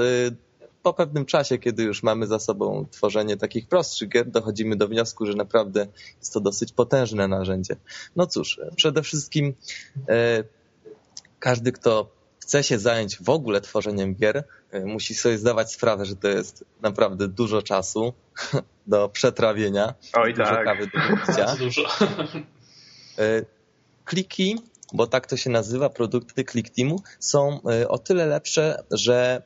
po pewnym czasie, kiedy już mamy za sobą tworzenie takich prostszych gier, dochodzimy do wniosku, że naprawdę jest to dosyć potężne narzędzie. No cóż, przede wszystkim e, każdy, kto chce się zająć w ogóle tworzeniem gier, e, musi sobie zdawać sprawę, że to jest naprawdę dużo czasu *laughs* do przetrawienia, Oj, dużo tak. kawy do picia. *laughs* Dużo. E, kliki, bo tak to się nazywa, produkty ClickTeamu są o tyle lepsze, że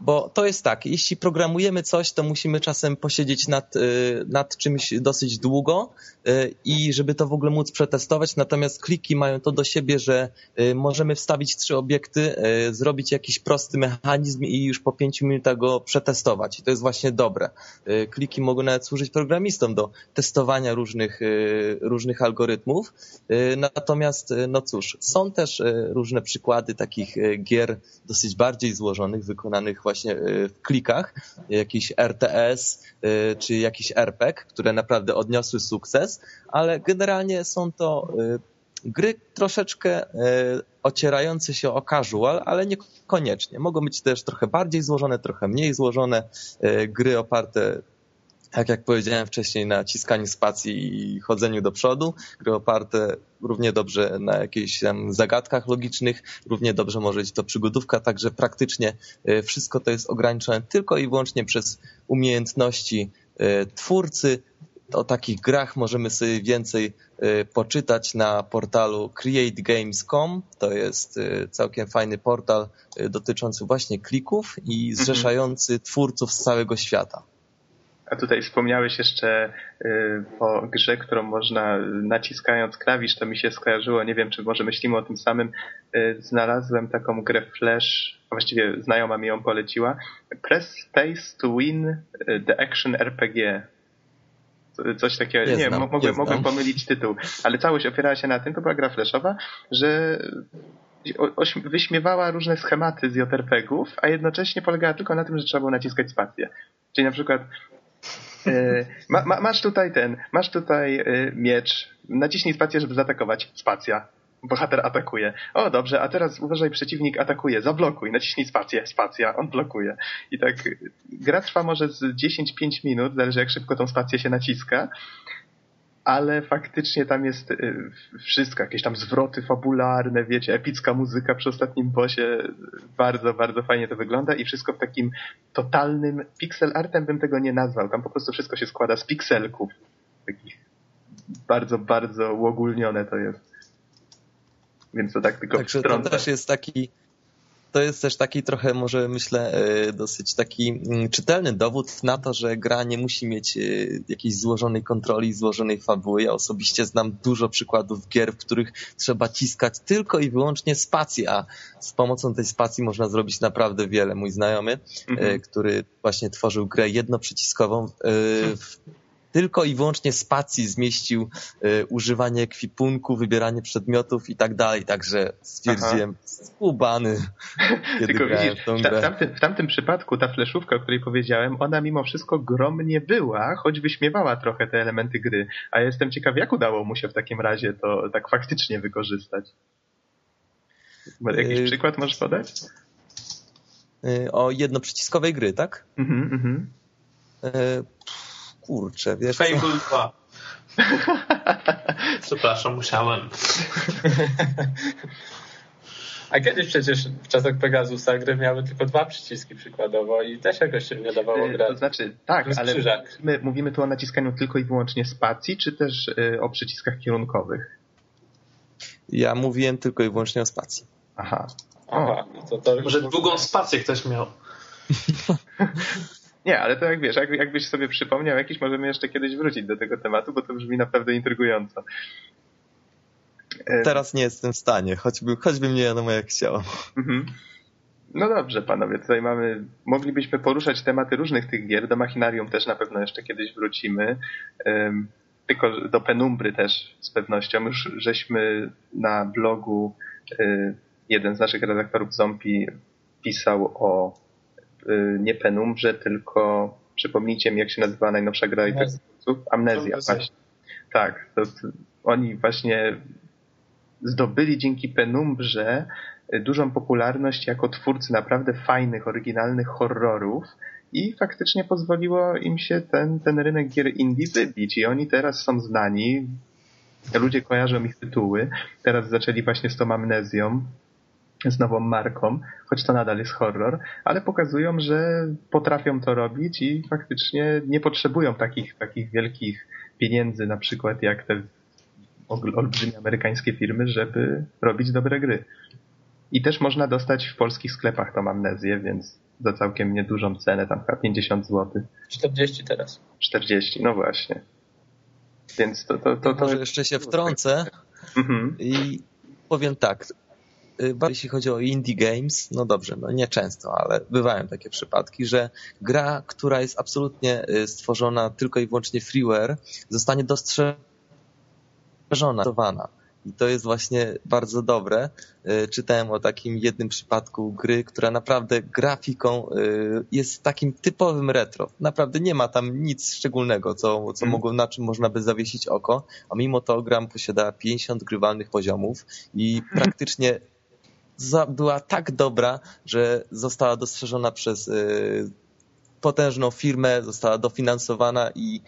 bo to jest tak, jeśli programujemy coś, to musimy czasem posiedzieć nad, y, nad czymś dosyć długo y, i żeby to w ogóle móc przetestować, natomiast kliki mają to do siebie, że y, możemy wstawić trzy obiekty, zrobić jakiś prosty mechanizm i już po pięciu minutach go przetestować. I to jest właśnie dobre. Kliki mogą nawet służyć programistom do testowania różnych, różnych algorytmów, natomiast no cóż, są też różne przykłady takich gier dosyć bardziej złożonych, wykonanych właśnie y, w klikach, jakiś RTS y, czy jakiś RPG, które naprawdę odniosły sukces, ale generalnie są to y, gry troszeczkę ocierające się o casual, ale niekoniecznie. Mogą być też trochę bardziej złożone, trochę mniej złożone, gry oparte tak jak powiedziałem wcześniej, na ciskaniu spacji i chodzeniu do przodu, gry oparte równie dobrze na jakichś tam zagadkach logicznych, równie dobrze może być to przygodówka, także praktycznie e, wszystko to jest ograniczone tylko i wyłącznie przez umiejętności e, twórcy. O takich grach możemy sobie więcej e, poczytać na portalu creategames.com. To jest całkiem fajny portal dotyczący właśnie klików i mhm. zrzeszający twórców z całego świata. A tutaj wspomniałeś jeszcze y, o grze, którą można naciskając klawisz, to mi się skojarzyło, nie wiem czy może myślimy o tym samym, y, znalazłem taką grę Flash, a właściwie znajoma mi ją poleciła, Press Space to Win y, the Action RPG. Coś takiego, nie, nie znam, mogłem, nie mogłem pomylić tytuł, ale całość opierała się na tym, to była gra flashowa, że wyśmiewała różne schematy z JRPG-ów, a jednocześnie polegała tylko na tym, że trzeba było naciskać spację. Czyli na przykład ma, ma, masz tutaj ten, masz tutaj e, miecz, naciśnij spację, żeby zaatakować. Spacja. Bohater atakuje. O, dobrze, a teraz uważaj, przeciwnik atakuje. Zablokuj, naciśnij spację, spacja, on blokuje. I tak gra trwa może z 10-5 minut, zależy jak szybko tą spację się naciska ale faktycznie tam jest y, wszystko, jakieś tam zwroty fabularne, wiecie, epicka muzyka przy ostatnim bosie, bardzo, bardzo fajnie to wygląda i wszystko w takim totalnym pixel artem bym tego nie nazwał, tam po prostu wszystko się składa z pikselków, takich bardzo, bardzo uogólnione to jest. Więc to tak tylko Także to też jest taki to jest też taki trochę, może myślę, e, dosyć taki mm, czytelny dowód na to, że gra nie musi mieć e, jakiejś złożonej kontroli, złożonej fabuły. Ja osobiście znam dużo przykładów gier, w których trzeba ciskać tylko i wyłącznie spację, a z pomocą tej spacji można zrobić naprawdę wiele. Mój znajomy, e, mhm. który właśnie tworzył grę jednoprzyciskową, w tylko i wyłącznie spacji zmieścił y, używanie ekwipunku, wybieranie przedmiotów i tak dalej, także stwierdziłem, skubany, *laughs* kiedy Tylko widzisz, tą grę. W tamtym, w tamtym przypadku ta fleszówka, o której powiedziałem, ona mimo wszystko grom nie była, choć wyśmiewała trochę te elementy gry, a ja jestem ciekaw, jak udało mu się w takim razie to tak faktycznie wykorzystać. Jakiś y przykład możesz podać? Y o jednoprzyciskowej gry, tak? Mhm, mhm. Y kurczę, wiesz Fable co? 2. *laughs* Przepraszam, musiałem. A kiedyś przecież w czasach Pegasusa gry miały tylko dwa przyciski przykładowo i też jakoś się nie dawało y, grać. To znaczy, tak, ale my mówimy tu o naciskaniu tylko i wyłącznie spacji, czy też y, o przyciskach kierunkowych? Ja mówiłem tylko i wyłącznie o spacji. Aha. Aha, no to, to Może długą spację ktoś miał. *laughs* Nie, ale to jak wiesz, jak, jakbyś sobie przypomniał jakiś, możemy jeszcze kiedyś wrócić do tego tematu, bo to brzmi naprawdę intrygująco. Teraz nie jestem w stanie, choćby, choćby mnie wiadomo jak chciał. Mhm. No dobrze, panowie, tutaj mamy, moglibyśmy poruszać tematy różnych tych gier, do Machinarium też na pewno jeszcze kiedyś wrócimy, tylko do Penumbry też z pewnością, już żeśmy na blogu, y, jeden z naszych redaktorów Zombie pisał o nie Penumbrze, tylko przypomnijcie mi, jak się nazywa najnowsza gra Amnezja. Amnezja, właśnie. Tak, to, to oni właśnie zdobyli dzięki Penumbrze y, dużą popularność jako twórcy naprawdę fajnych, oryginalnych horrorów i faktycznie pozwoliło im się ten, ten rynek gier indie wybić. I oni teraz są znani, ludzie kojarzą ich tytuły, teraz zaczęli właśnie z tą amnezją, z nową marką, choć to nadal jest horror, ale pokazują, że potrafią to robić i faktycznie nie potrzebują takich, takich wielkich pieniędzy, na przykład jak te olbrzymie amerykańskie firmy, żeby robić dobre gry. I też można dostać w polskich sklepach tą amnezję, więc za całkiem niedużą cenę, tam chyba 50 zł. 40 teraz. 40, no właśnie. Więc to... to, to, to Może jeszcze się wtrącę Mhm. i powiem tak. Y, Jeśli chodzi o indie games, no dobrze, no nie często, ale bywają takie przypadki, że gra, która jest absolutnie y, stworzona tylko i wyłącznie freeware, zostanie dostrzeżona. I to jest właśnie bardzo dobre. Y, Czytałem o takim jednym przypadku gry, która naprawdę grafiką jest takim typowym retro. Naprawdę nie ma tam nic szczególnego, co, co Mm. mogło, na czym można by zawiesić oko, a mimo to gra posiada 50 grywalnych poziomów i praktycznie była tak dobra, że została dostrzeżona przez y, potężną firmę, została dofinansowana i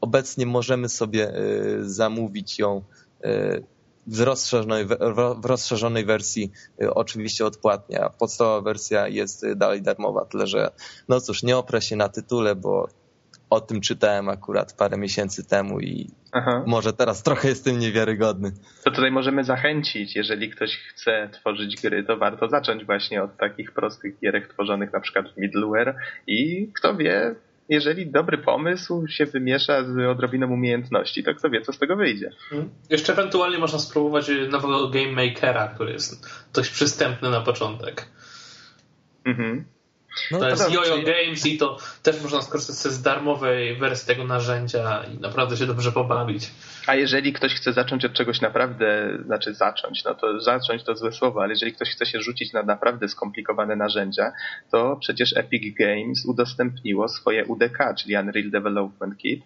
obecnie możemy sobie y, zamówić ją y, w rozszerzonej, w rozszerzonej wersji, oczywiście odpłatnie, a podstawowa wersja jest dalej darmowa, tyle że no cóż, nie oprę się na tytule, bo o tym czytałem akurat parę miesięcy temu i Aha. może teraz trochę jestem niewiarygodny. To tutaj możemy zachęcić, jeżeli ktoś chce tworzyć gry, to warto zacząć właśnie od takich prostych gierek tworzonych na przykład w middleware i kto wie, jeżeli dobry pomysł się wymiesza z odrobiną umiejętności, to kto wie, co z tego wyjdzie. Mhm. Jeszcze ewentualnie można spróbować nowego Game Makera, który jest dość przystępny na początek. Mhm. No, To jest Jojo czyli- Games i to też można skorzystać z darmowej wersji tego narzędzia i naprawdę się dobrze pobawić. A jeżeli ktoś chce zacząć od czegoś naprawdę, znaczy zacząć, no to zacząć to złe słowo, ale jeżeli ktoś chce się rzucić na naprawdę skomplikowane narzędzia, to przecież Epic Games udostępniło swoje UDK, czyli Unreal Development Kit,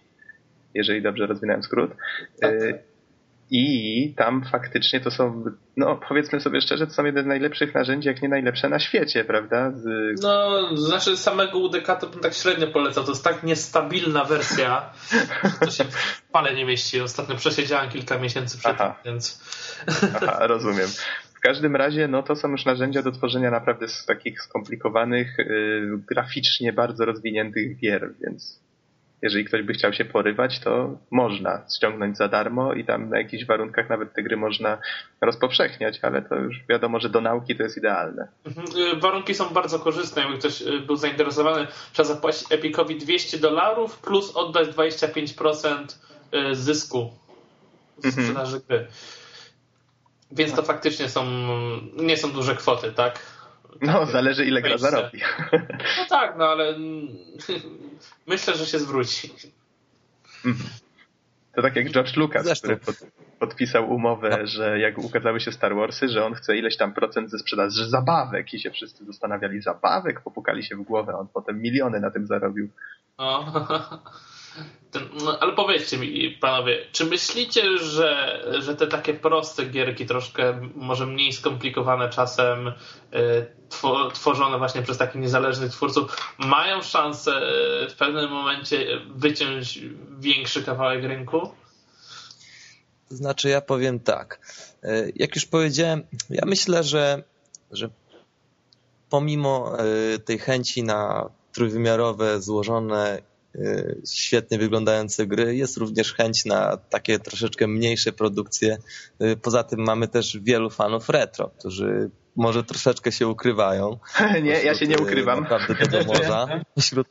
jeżeli dobrze rozwinąłem skrót. Tak. Y, I tam faktycznie to są, no powiedzmy sobie szczerze, to są jedne z najlepszych narzędzi, jak nie najlepsze na świecie, prawda? Z, No, znaczy samego UDK to bym tak średnio polecał. To jest tak niestabilna wersja, że to się w pale nie mieści. Ostatnio przesiedziałem kilka miesięcy przed tym, Aha. więc Aha, rozumiem. W każdym razie, no to są już narzędzia do tworzenia naprawdę z takich skomplikowanych, y, graficznie bardzo rozwiniętych gier, więc jeżeli ktoś by chciał się porywać, to można ściągnąć za darmo i tam na jakichś warunkach nawet te gry można rozpowszechniać, ale to już wiadomo, że do nauki to jest idealne. Mhm. Y, Warunki są bardzo korzystne. Jakby ktoś y, był zainteresowany, trzeba zapłacić Epicowi 200 dolarów plus oddać 25% y, zysku z Mhm. sprzedaży gry. Więc to faktycznie są, nie są duże kwoty, tak? No, zależy ile gra zarobi. No tak, no ale *laughs* myślę, że się zwróci. To tak jak George Lucas, Zresztą. który pod, podpisał umowę, No. że jak ukazały się Star Warsy, że on chce ileś tam procent ze sprzedaży zabawek i się wszyscy zastanawiali, zabawek, popukali się w głowę, on potem miliony na tym zarobił. No. *laughs* No, ale powiedzcie mi, panowie, czy myślicie, że, że te takie proste gierki, troszkę może mniej skomplikowane czasem, two, tworzone właśnie przez takich niezależnych twórców, mają szansę y, w pewnym momencie wyciąć większy kawałek rynku? To znaczy, ja powiem tak. E, Jak już powiedziałem, ja myślę, że, że pomimo e, tej chęci na trójwymiarowe, złożone, e, świetnie wyglądające gry, jest również chęć na takie troszeczkę mniejsze produkcje. E, Poza tym mamy też wielu fanów retro, którzy może troszeczkę się ukrywają. *laughs* nie, ja się nie e, ukrywam. Naprawdę tego *laughs* morza. Wśród...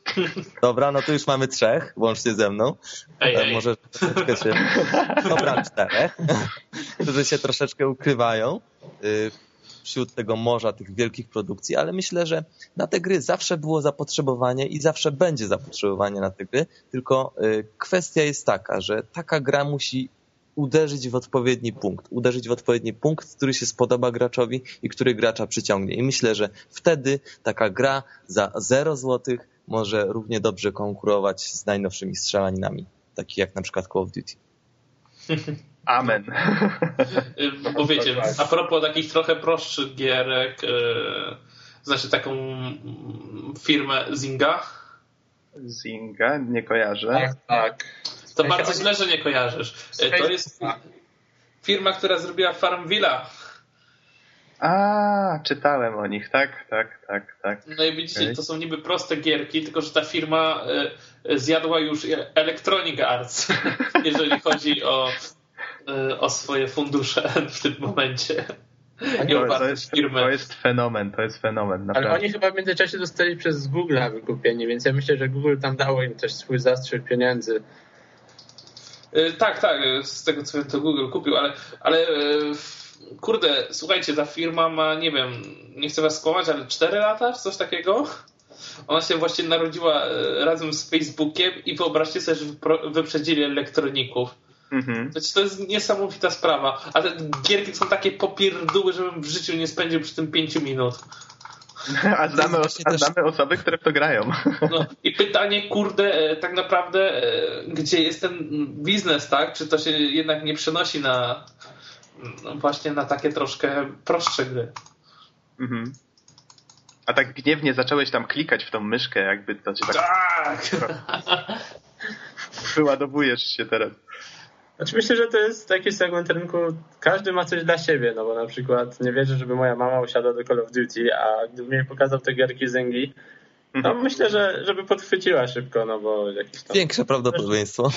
Dobra, no to już mamy trzech, łącznie ze mną. Ej, E, ej. Może troszeczkę się. Dobra, czterech, *laughs* którzy się troszeczkę ukrywają y, wśród tego morza tych wielkich produkcji, ale myślę, że na te gry zawsze było zapotrzebowanie i zawsze będzie zapotrzebowanie na te gry, tylko y, kwestia jest taka, że taka gra musi uderzyć w odpowiedni punkt, uderzyć w odpowiedni punkt, który się spodoba graczowi i który gracza przyciągnie. I myślę, że wtedy taka gra za 0 złotych może równie dobrze konkurować z najnowszymi strzelaninami, takich jak na przykład Call of Duty. *laughs* Amen. Y, Bo wiecie, a propos takich trochę prostszych gierek, y, znacie taką mm, firmę Zynga? Zinga, nie kojarzę. Tak, tak. To bardzo źle, że nie kojarzysz. Y, To jest firma, która zrobiła Farmvilla. A, czytałem o nich, tak, tak, tak, tak. No i widzicie, to są niby proste gierki, tylko że ta firma zjadła już Electronic Arts, *laughs* jeżeli chodzi o, o swoje fundusze *laughs* w tym momencie. To, to, jest, to jest fenomen, to jest fenomen. Naprawdę. Ale oni chyba w międzyczasie dostali przez Google wykupienie, więc ja myślę, że Google tam dało im też swój zastrzyk pieniędzy. Y, tak, tak, z tego co wiem to Google kupił, ale, ale y, kurde, słuchajcie, ta firma ma, nie wiem, nie chcę was skłamać, ale 4 lata, czy coś takiego? Ona się właśnie narodziła y, razem z Facebookiem i wyobraźcie sobie, że wyprzedzili elektroników. Mhm. To jest niesamowita sprawa. A te gierki są takie popierdóły, żebym w życiu nie spędził przy tym 5 minut. *laughs* A znamy, a znamy osoby, które w to grają. *laughs* No i pytanie, kurde, e, tak naprawdę, e, gdzie jest ten biznes, tak? Czy to się jednak nie przenosi na no właśnie na takie troszkę prostsze gry? Mhm. A tak gniewnie zacząłeś tam klikać w tą myszkę, jakby to cię tak... Tak! *laughs* Wyładowujesz się teraz. Znaczy myślę, że to jest taki segment rynku, każdy ma coś dla siebie, no bo na przykład nie wierzę, żeby moja mama usiadła do Call of Duty, a gdyby mi pokazał te gierki Zengi, no mhm. myślę, że żeby podchwyciła szybko, no bo jakieś tam... Większe prawdopodobieństwo.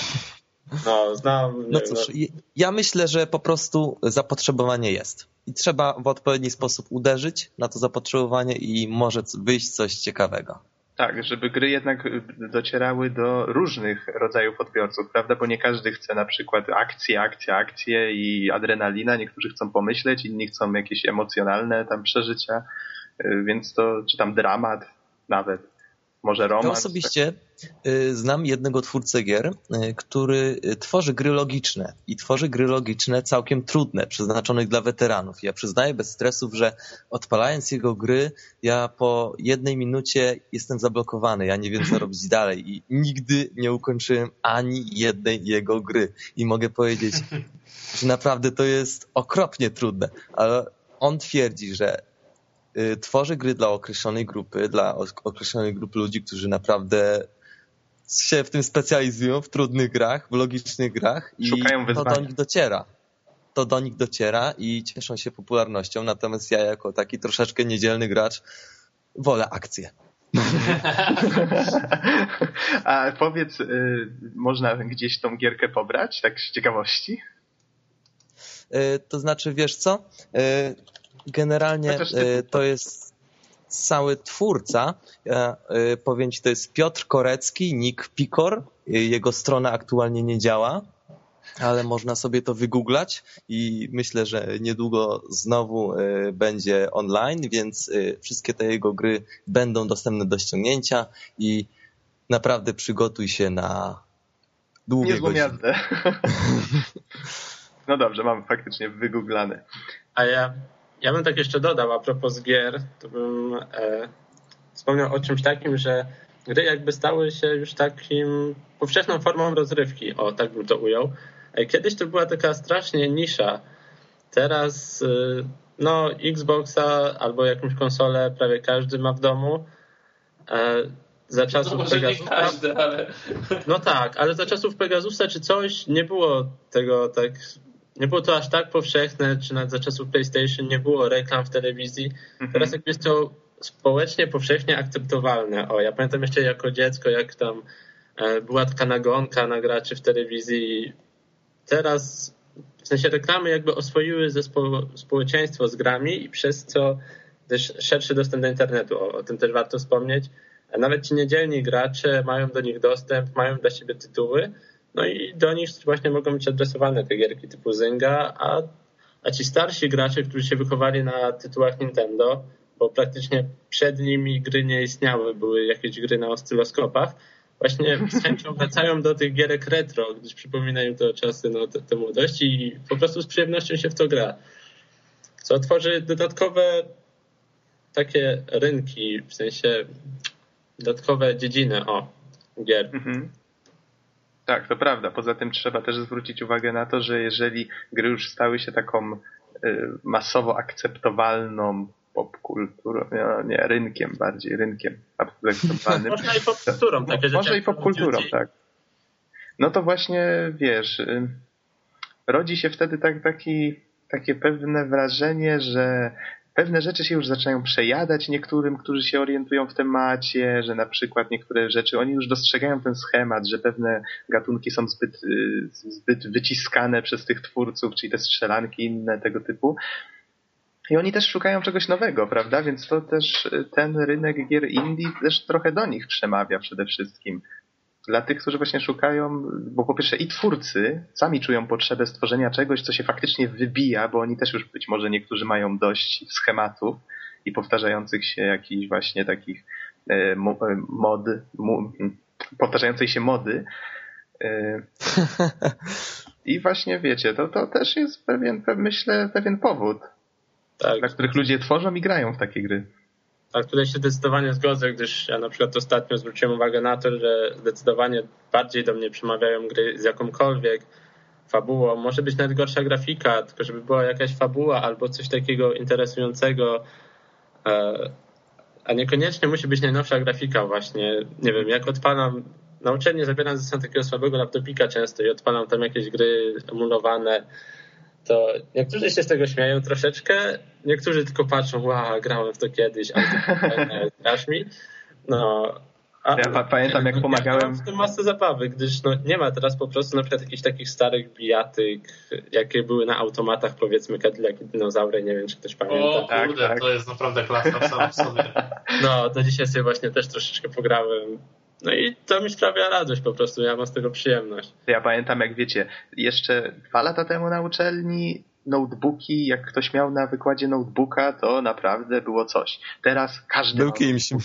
No, znam. No cóż, no... ja myślę, że po prostu zapotrzebowanie jest. I trzeba w odpowiedni sposób uderzyć na to zapotrzebowanie i może wyjść coś ciekawego. Tak, żeby gry jednak y, docierały do różnych rodzajów odbiorców, prawda? Bo nie każdy chce na przykład akcje, akcje, akcje i adrenalina. Niektórzy chcą pomyśleć, inni chcą jakieś emocjonalne tam przeżycia, y, więc to, czy tam dramat nawet, może romans. Ja osobiście Y, znam jednego twórcę gier, y, który y, tworzy gry logiczne i tworzy gry logiczne całkiem trudne, przeznaczonych dla weteranów. Ja przyznaję bez stresów, że odpalając jego gry, ja po jednej minucie jestem zablokowany, ja nie wiem co robić *laughs* dalej i nigdy nie ukończyłem ani jednej jego gry. I mogę powiedzieć, że naprawdę to jest okropnie trudne, ale on twierdzi, że tworzy gry dla określonej grupy, dla określonej grupy ludzi, którzy naprawdę się w tym specjalizują, w trudnych grach, w logicznych grach i to do nich dociera. To do nich dociera i cieszą się popularnością, natomiast ja jako taki troszeczkę niedzielny gracz wolę akcję. *laughs* A powiedz, y, można gdzieś tą gierkę pobrać, tak z ciekawości? Y, to znaczy, wiesz co? Y, generalnie to jest cały twórca, e, e, powiem ci, to jest Piotr Korecki, Nick Pikor. Jego strona aktualnie nie działa, ale można sobie to wygooglać i myślę, że niedługo znowu będzie online, więc wszystkie te jego gry będą dostępne do ściągnięcia i naprawdę przygotuj się na długie Niezłą godziny. jazdę. *laughs* No dobrze, mam faktycznie wygooglane. A ja ja bym tak jeszcze dodał a propos gier, to bym e, wspomniał o czymś takim, że gry jakby stały się już takim powszechną formą rozrywki, o tak bym to ujął. E, kiedyś to była taka strasznie nisza. Teraz e, no Xboxa albo jakąś konsolę prawie każdy ma w domu. E, za czasów no Pegasusa. Każdy, ale... No tak, ale za czasów Pegasusa czy coś nie było tego tak nie było to aż tak powszechne, czy nawet za czasów PlayStation nie było reklam w telewizji. Mhm. Teraz jakby jest to społecznie powszechnie akceptowalne. O, ja pamiętam jeszcze jako dziecko, jak tam e, była taka nagonka na graczy w telewizji. Teraz w sensie reklamy jakby oswoiły ze spo, społeczeństwo z grami i przez co też szerszy dostęp do internetu. O, o tym też warto wspomnieć. A nawet ci niedzielni gracze mają do nich dostęp, mają dla siebie tytuły, no i do nich właśnie mogą być adresowane te gierki typu Zynga, a, a ci starsi gracze, którzy się wychowali na tytułach Nintendo, bo praktycznie przed nimi gry nie istniały, były jakieś gry na oscyloskopach, właśnie z chęcią *laughs* wracają do tych gierek retro, gdyż przypominają to czasy no, te, te młodości i po prostu z przyjemnością się w to gra. Co tworzy dodatkowe takie rynki, w sensie dodatkowe dziedziny o gier. Mhm. Tak, to prawda. Poza tym trzeba też zwrócić uwagę na to, że jeżeli gry już stały się taką y, masowo akceptowalną popkulturą, no, nie, rynkiem bardziej, rynkiem akceptowalnym. *laughs* Można i popkulturą. Może i popkulturą, tak. No to właśnie, wiesz, y, rodzi się wtedy tak, taki, takie pewne wrażenie, że pewne rzeczy się już zaczynają przejadać niektórym, którzy się orientują w temacie, że na przykład niektóre rzeczy, oni już dostrzegają ten schemat, że pewne gatunki są zbyt, y, zbyt wyciskane przez tych twórców, czyli te strzelanki inne tego typu. I oni też szukają czegoś nowego, prawda? Więc to też ten rynek gier indie też trochę do nich przemawia przede wszystkim. Dla tych, którzy właśnie szukają, bo po pierwsze i twórcy sami czują potrzebę stworzenia czegoś, co się faktycznie wybija, bo oni też już być może niektórzy mają dość schematów i powtarzających się jakichś właśnie takich e, e, mod, powtarzającej się mody. E, *laughs* I właśnie wiecie, to, to też jest pewien, myślę, pewien powód, tak. dla których ludzie tworzą i grają w takie gry. Tak, tutaj się zdecydowanie zgodzę, gdyż ja na przykład ostatnio zwróciłem uwagę na to, że zdecydowanie bardziej do mnie przemawiają gry z jakąkolwiek fabułą. Może być nawet gorsza grafika, tylko żeby była jakaś fabuła albo coś takiego interesującego, e, a niekoniecznie musi być najnowsza grafika właśnie. Nie wiem, jak odpalam, na uczelni zabieram ze sobą takiego słabego laptopika często i odpalam tam jakieś gry emulowane, to niektórzy się z tego śmieją troszeczkę, niektórzy tylko patrzą, wow, grałem w to kiedyś, a ty *laughs* grasz mi. No, a, ja pamiętam, jak pomagałem. w tym masę zabawy, gdyż no, nie ma teraz po prostu na przykład jakichś takich starych bijatyk, jakie były na automatach, powiedzmy Cadillac i dinozaury, nie wiem, czy ktoś pamięta. O tak, kurde, tak. to jest naprawdę klasa w sobie. *laughs* No, to dzisiaj sobie właśnie też troszeczkę pograłem. No i to mi sprawia radość po prostu, ja mam z tego przyjemność. Ja pamiętam, jak wiecie, jeszcze dwa lata temu na uczelni notebooki, jak ktoś miał na wykładzie notebooka, to naprawdę było coś. Teraz każdy Był kimś. *laughs*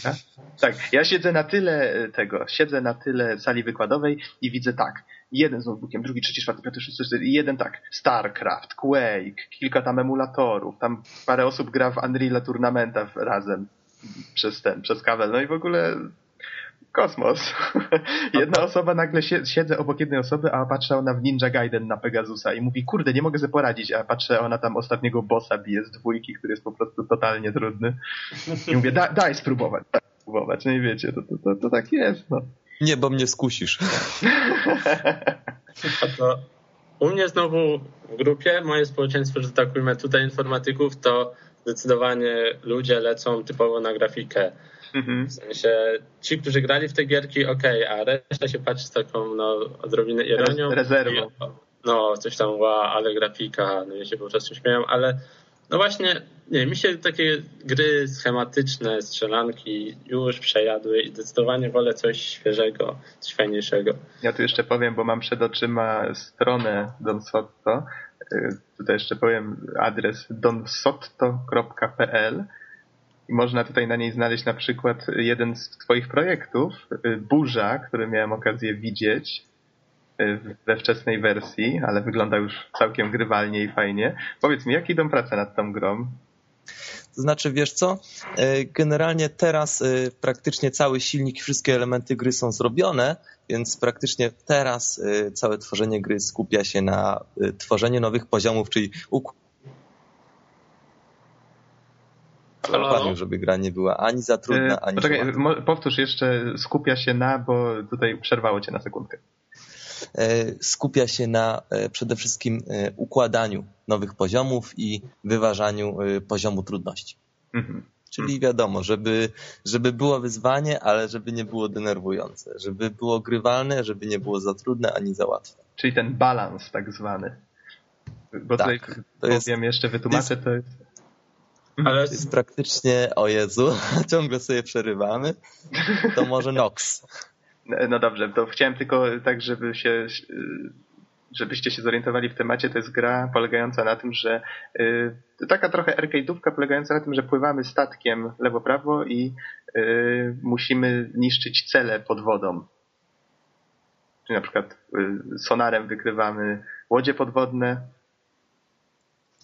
Tak, ja siedzę na tyle e, tego, siedzę na tyle sali wykładowej i widzę tak, jeden z notebookiem, drugi, trzeci, czwarty, piąty, szósty, szósty jeden tak, StarCraft, Quake, kilka tam emulatorów, tam parę osób gra w Unreal Tournamenta razem przez ten, przez kabel, no i w ogóle kosmos. *laughs* Jedna osoba nagle siedzę obok jednej osoby, a patrzę ona w Ninja Gaiden na Pegasusa i mówi, kurde, nie mogę sobie poradzić, a patrzę, ona tam ostatniego bossa bije z dwójki, który jest po prostu totalnie trudny. I mówię, da, daj spróbować, daj spróbować. No i wiecie, to, to, to, to tak jest, no. Nie, bo mnie skusisz. A to u mnie znowu w grupie, moje społeczeństwo, że tak ujmę, tutaj informatyków, to zdecydowanie ludzie lecą typowo na grafikę Mhm. W sensie ci, którzy grali w te gierki, ok, a reszta się patrzy z taką no, odrobinę ironią. Rezerwą. No, coś tam, ła, ale grafika, no i się po prostu śmieją, ale no właśnie, nie, mi się takie gry schematyczne, strzelanki już przejadły i zdecydowanie wolę coś świeżego, coś fajniejszego. Ja tu jeszcze powiem, bo mam przed oczyma stronę Don Sotto. Y, tutaj jeszcze powiem adres donsotto.pl i można tutaj na niej znaleźć na przykład jeden z Twoich projektów, y, Burza, który miałem okazję widzieć y, we wczesnej wersji, ale wygląda już całkiem grywalnie i fajnie. Powiedz mi, jak idą prace nad tą grą? To znaczy, wiesz co? Y, generalnie teraz praktycznie cały silnik wszystkie elementy gry są zrobione, więc praktycznie teraz całe tworzenie gry skupia się na tworzeniu nowych poziomów, czyli Dokładnie, żeby gra nie była ani za trudna, ani Poczekaj, za powtórz jeszcze, skupia się na, bo tutaj przerwało cię na sekundkę. E, skupia się na e, przede wszystkim e, układaniu nowych poziomów i wyważaniu poziomu trudności. Mhm. Czyli wiadomo, żeby, żeby było wyzwanie, ale żeby nie było denerwujące, żeby było grywalne, żeby nie było za trudne ani za łatwe. Czyli ten balans tak zwany. Bo tak, tutaj to powiem jest, jeszcze, wytłumaczę, to jest Mhm. Ale jest praktycznie, o Jezu, *laughs* ciągle sobie przerywamy, to może Nox. No dobrze, to chciałem tylko tak, żeby się, żebyście się zorientowali w temacie, to jest gra polegająca na tym, że y, taka trochę arcade'ówka polegająca na tym, że pływamy statkiem lewo-prawo i y, musimy niszczyć cele pod wodą. Czyli na przykład y, sonarem wykrywamy łodzie podwodne,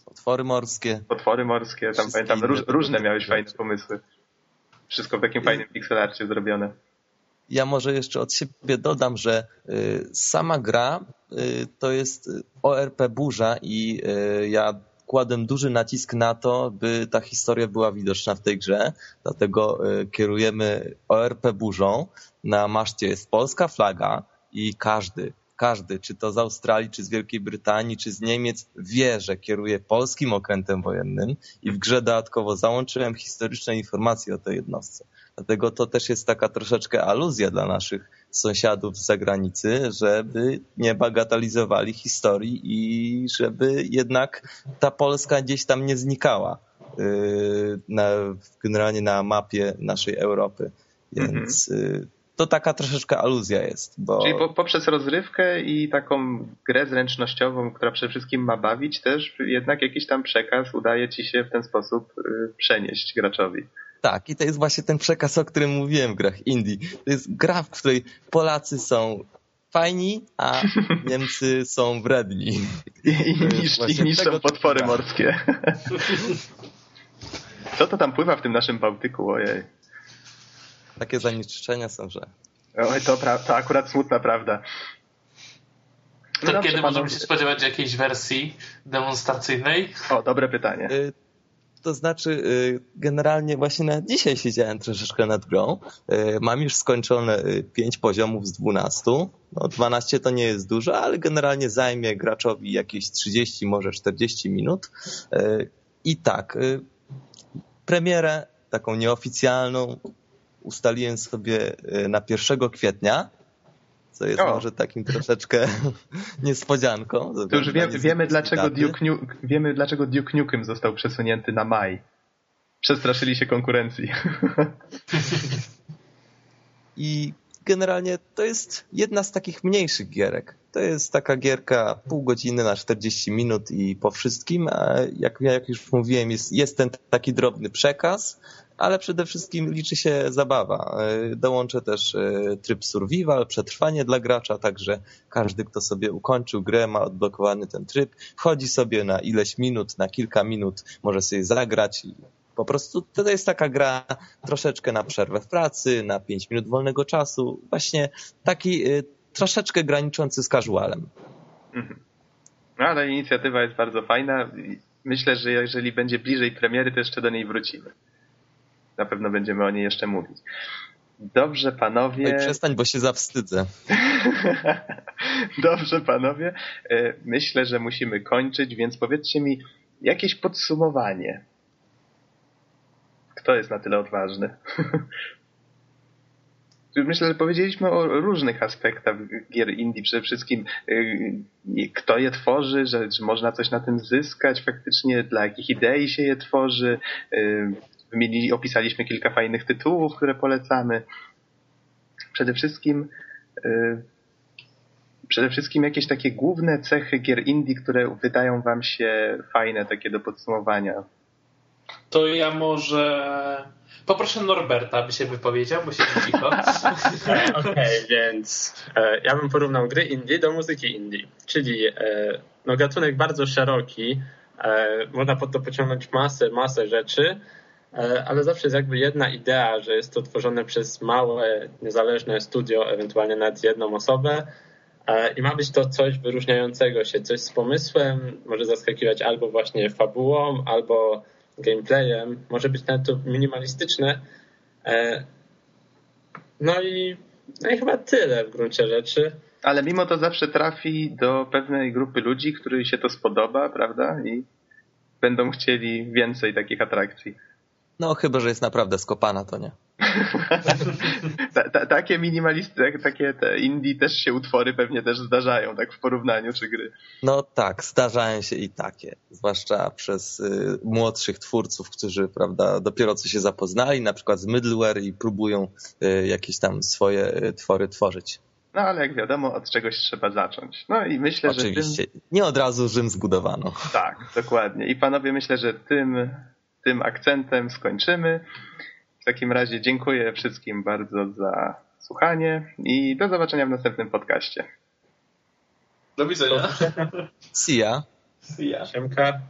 Potwory morskie. Potwory morskie, tam Wszystkie pamiętam, róż, różne miałeś rzeczy. fajne pomysły. Wszystko w takim I... fajnym pixelarcie zrobione. Ja może jeszcze od siebie dodam, że y, sama gra y, to jest ORP burza i y, ja kładłem duży nacisk na to, by ta historia była widoczna w tej grze, dlatego kierujemy ORP burzą. Na maszcie jest polska flaga i każdy każdy, czy to z Australii, czy z Wielkiej Brytanii, czy z Niemiec, wie, że kieruje polskim okrętem wojennym i w grze dodatkowo załączyłem historyczne informacje o tej jednostce. Dlatego to też jest taka troszeczkę aluzja dla naszych sąsiadów z zagranicy, żeby nie bagatelizowali historii i żeby jednak ta Polska gdzieś tam nie znikała y, na, generalnie na mapie naszej Europy. Więc mhm. To taka troszeczkę aluzja jest. Bo... Czyli po, poprzez rozrywkę i taką grę zręcznościową, która przede wszystkim ma bawić, też jednak jakiś tam przekaz udaje ci się w ten sposób przenieść graczowi. Tak, i to jest właśnie ten przekaz, o którym mówiłem w grach indie. To jest gra, w której Polacy są fajni, a *laughs* Niemcy są wredni. I, i, niszczą potwory morskie. *laughs* Co to tam pływa w tym naszym Bałtyku, ojej. Takie zanieczyszczenia są, że... Oj, to, to akurat smutna prawda. No to kiedy możemy się spodziewać jakiejś wersji demonstracyjnej? O, dobre pytanie. Y, to znaczy, y, generalnie właśnie na dzisiaj siedziałem troszeczkę nad grą. Y, mam już skończone 5 y, poziomów z 12. No 12 to nie jest dużo, ale generalnie zajmie graczowi jakieś 30, może 40 minut. I tak, premierę taką nieoficjalną ustaliłem sobie na 1 kwietnia co jest o. może takim troszeczkę *laughs* niespodzianką. To już wie, wiemy, dlaczego Duke wiemy, dlaczego Duke Nukem został przesunięty na maj. Przestraszyli się konkurencji. *laughs* I generalnie to jest jedna z takich mniejszych gierek. To jest taka gierka pół godziny na 40 minut i po wszystkim. A jak, jak już mówiłem, jest, jest ten taki drobny przekaz, ale przede wszystkim liczy się zabawa. E, dołączę też e, tryb survival, przetrwanie dla gracza, także każdy, kto sobie ukończył grę, ma odblokowany ten tryb, wchodzi sobie na ileś minut, na kilka minut, może sobie zagrać i po prostu to jest taka gra troszeczkę na przerwę w pracy, na 5 minut wolnego czasu, właśnie taki e, troszeczkę graniczący z casualem. Mhm. No, ale inicjatywa jest bardzo fajna. Myślę, że jeżeli będzie bliżej premiery, to jeszcze do niej wrócimy na pewno będziemy o niej jeszcze mówić. Dobrze, panowie. Oj, przestań, bo się zawstydzę. *laughs* Dobrze, panowie. E, myślę, że musimy kończyć, więc powiedzcie mi jakieś podsumowanie. Kto jest na tyle odważny? *laughs* Myślę, że powiedzieliśmy o różnych aspektach gier indie. Przede wszystkim e, kto je tworzy, że, że można coś na tym zyskać faktycznie, dla jakich idei się je tworzy, e, wymienili, opisaliśmy kilka fajnych tytułów, które polecamy. Przede wszystkim yy, przede wszystkim jakieś takie główne cechy gier indie, które wydają wam się fajne, takie do podsumowania. To ja może poproszę Norberta, by się wypowiedział, bo się cicho. *laughs* Okej, okay, więc e, ja bym porównał gry indie do muzyki indie, czyli e, no, gatunek bardzo szeroki, e, można pod to pociągnąć masę, masę rzeczy, ale zawsze jest jakby jedna idea, że jest to tworzone przez małe, niezależne studio, ewentualnie nawet jedną osobę e, i ma być to coś wyróżniającego się, coś z pomysłem, może zaskakiwać albo właśnie fabułą, albo gameplayem, może być nawet to minimalistyczne. E, no i, no i chyba tyle w gruncie rzeczy. Ale mimo to zawsze trafi do pewnej grupy ludzi, której się to spodoba, prawda? I będą chcieli więcej takich atrakcji. No chyba, że jest naprawdę skopana, to nie. *laughs* ta, ta, takie minimalisty, takie te indie też się utwory pewnie też zdarzają, tak w porównaniu czy gry. No tak, zdarzają się i takie. Zwłaszcza przez y, młodszych twórców, którzy prawda, dopiero co się zapoznali, na przykład z middleware i próbują y, jakieś tam swoje y, twory tworzyć. No ale jak wiadomo, od czegoś trzeba zacząć. No i myślę, Oczywiście. że. Oczywiście. Tym... Nie od razu Rzym zbudowano. Tak, dokładnie. I panowie, myślę, że tym tym akcentem skończymy. W takim razie dziękuję wszystkim bardzo za słuchanie i do zobaczenia w następnym podcaście. Do widzenia. *laughs* See ya. See ya. Siemka.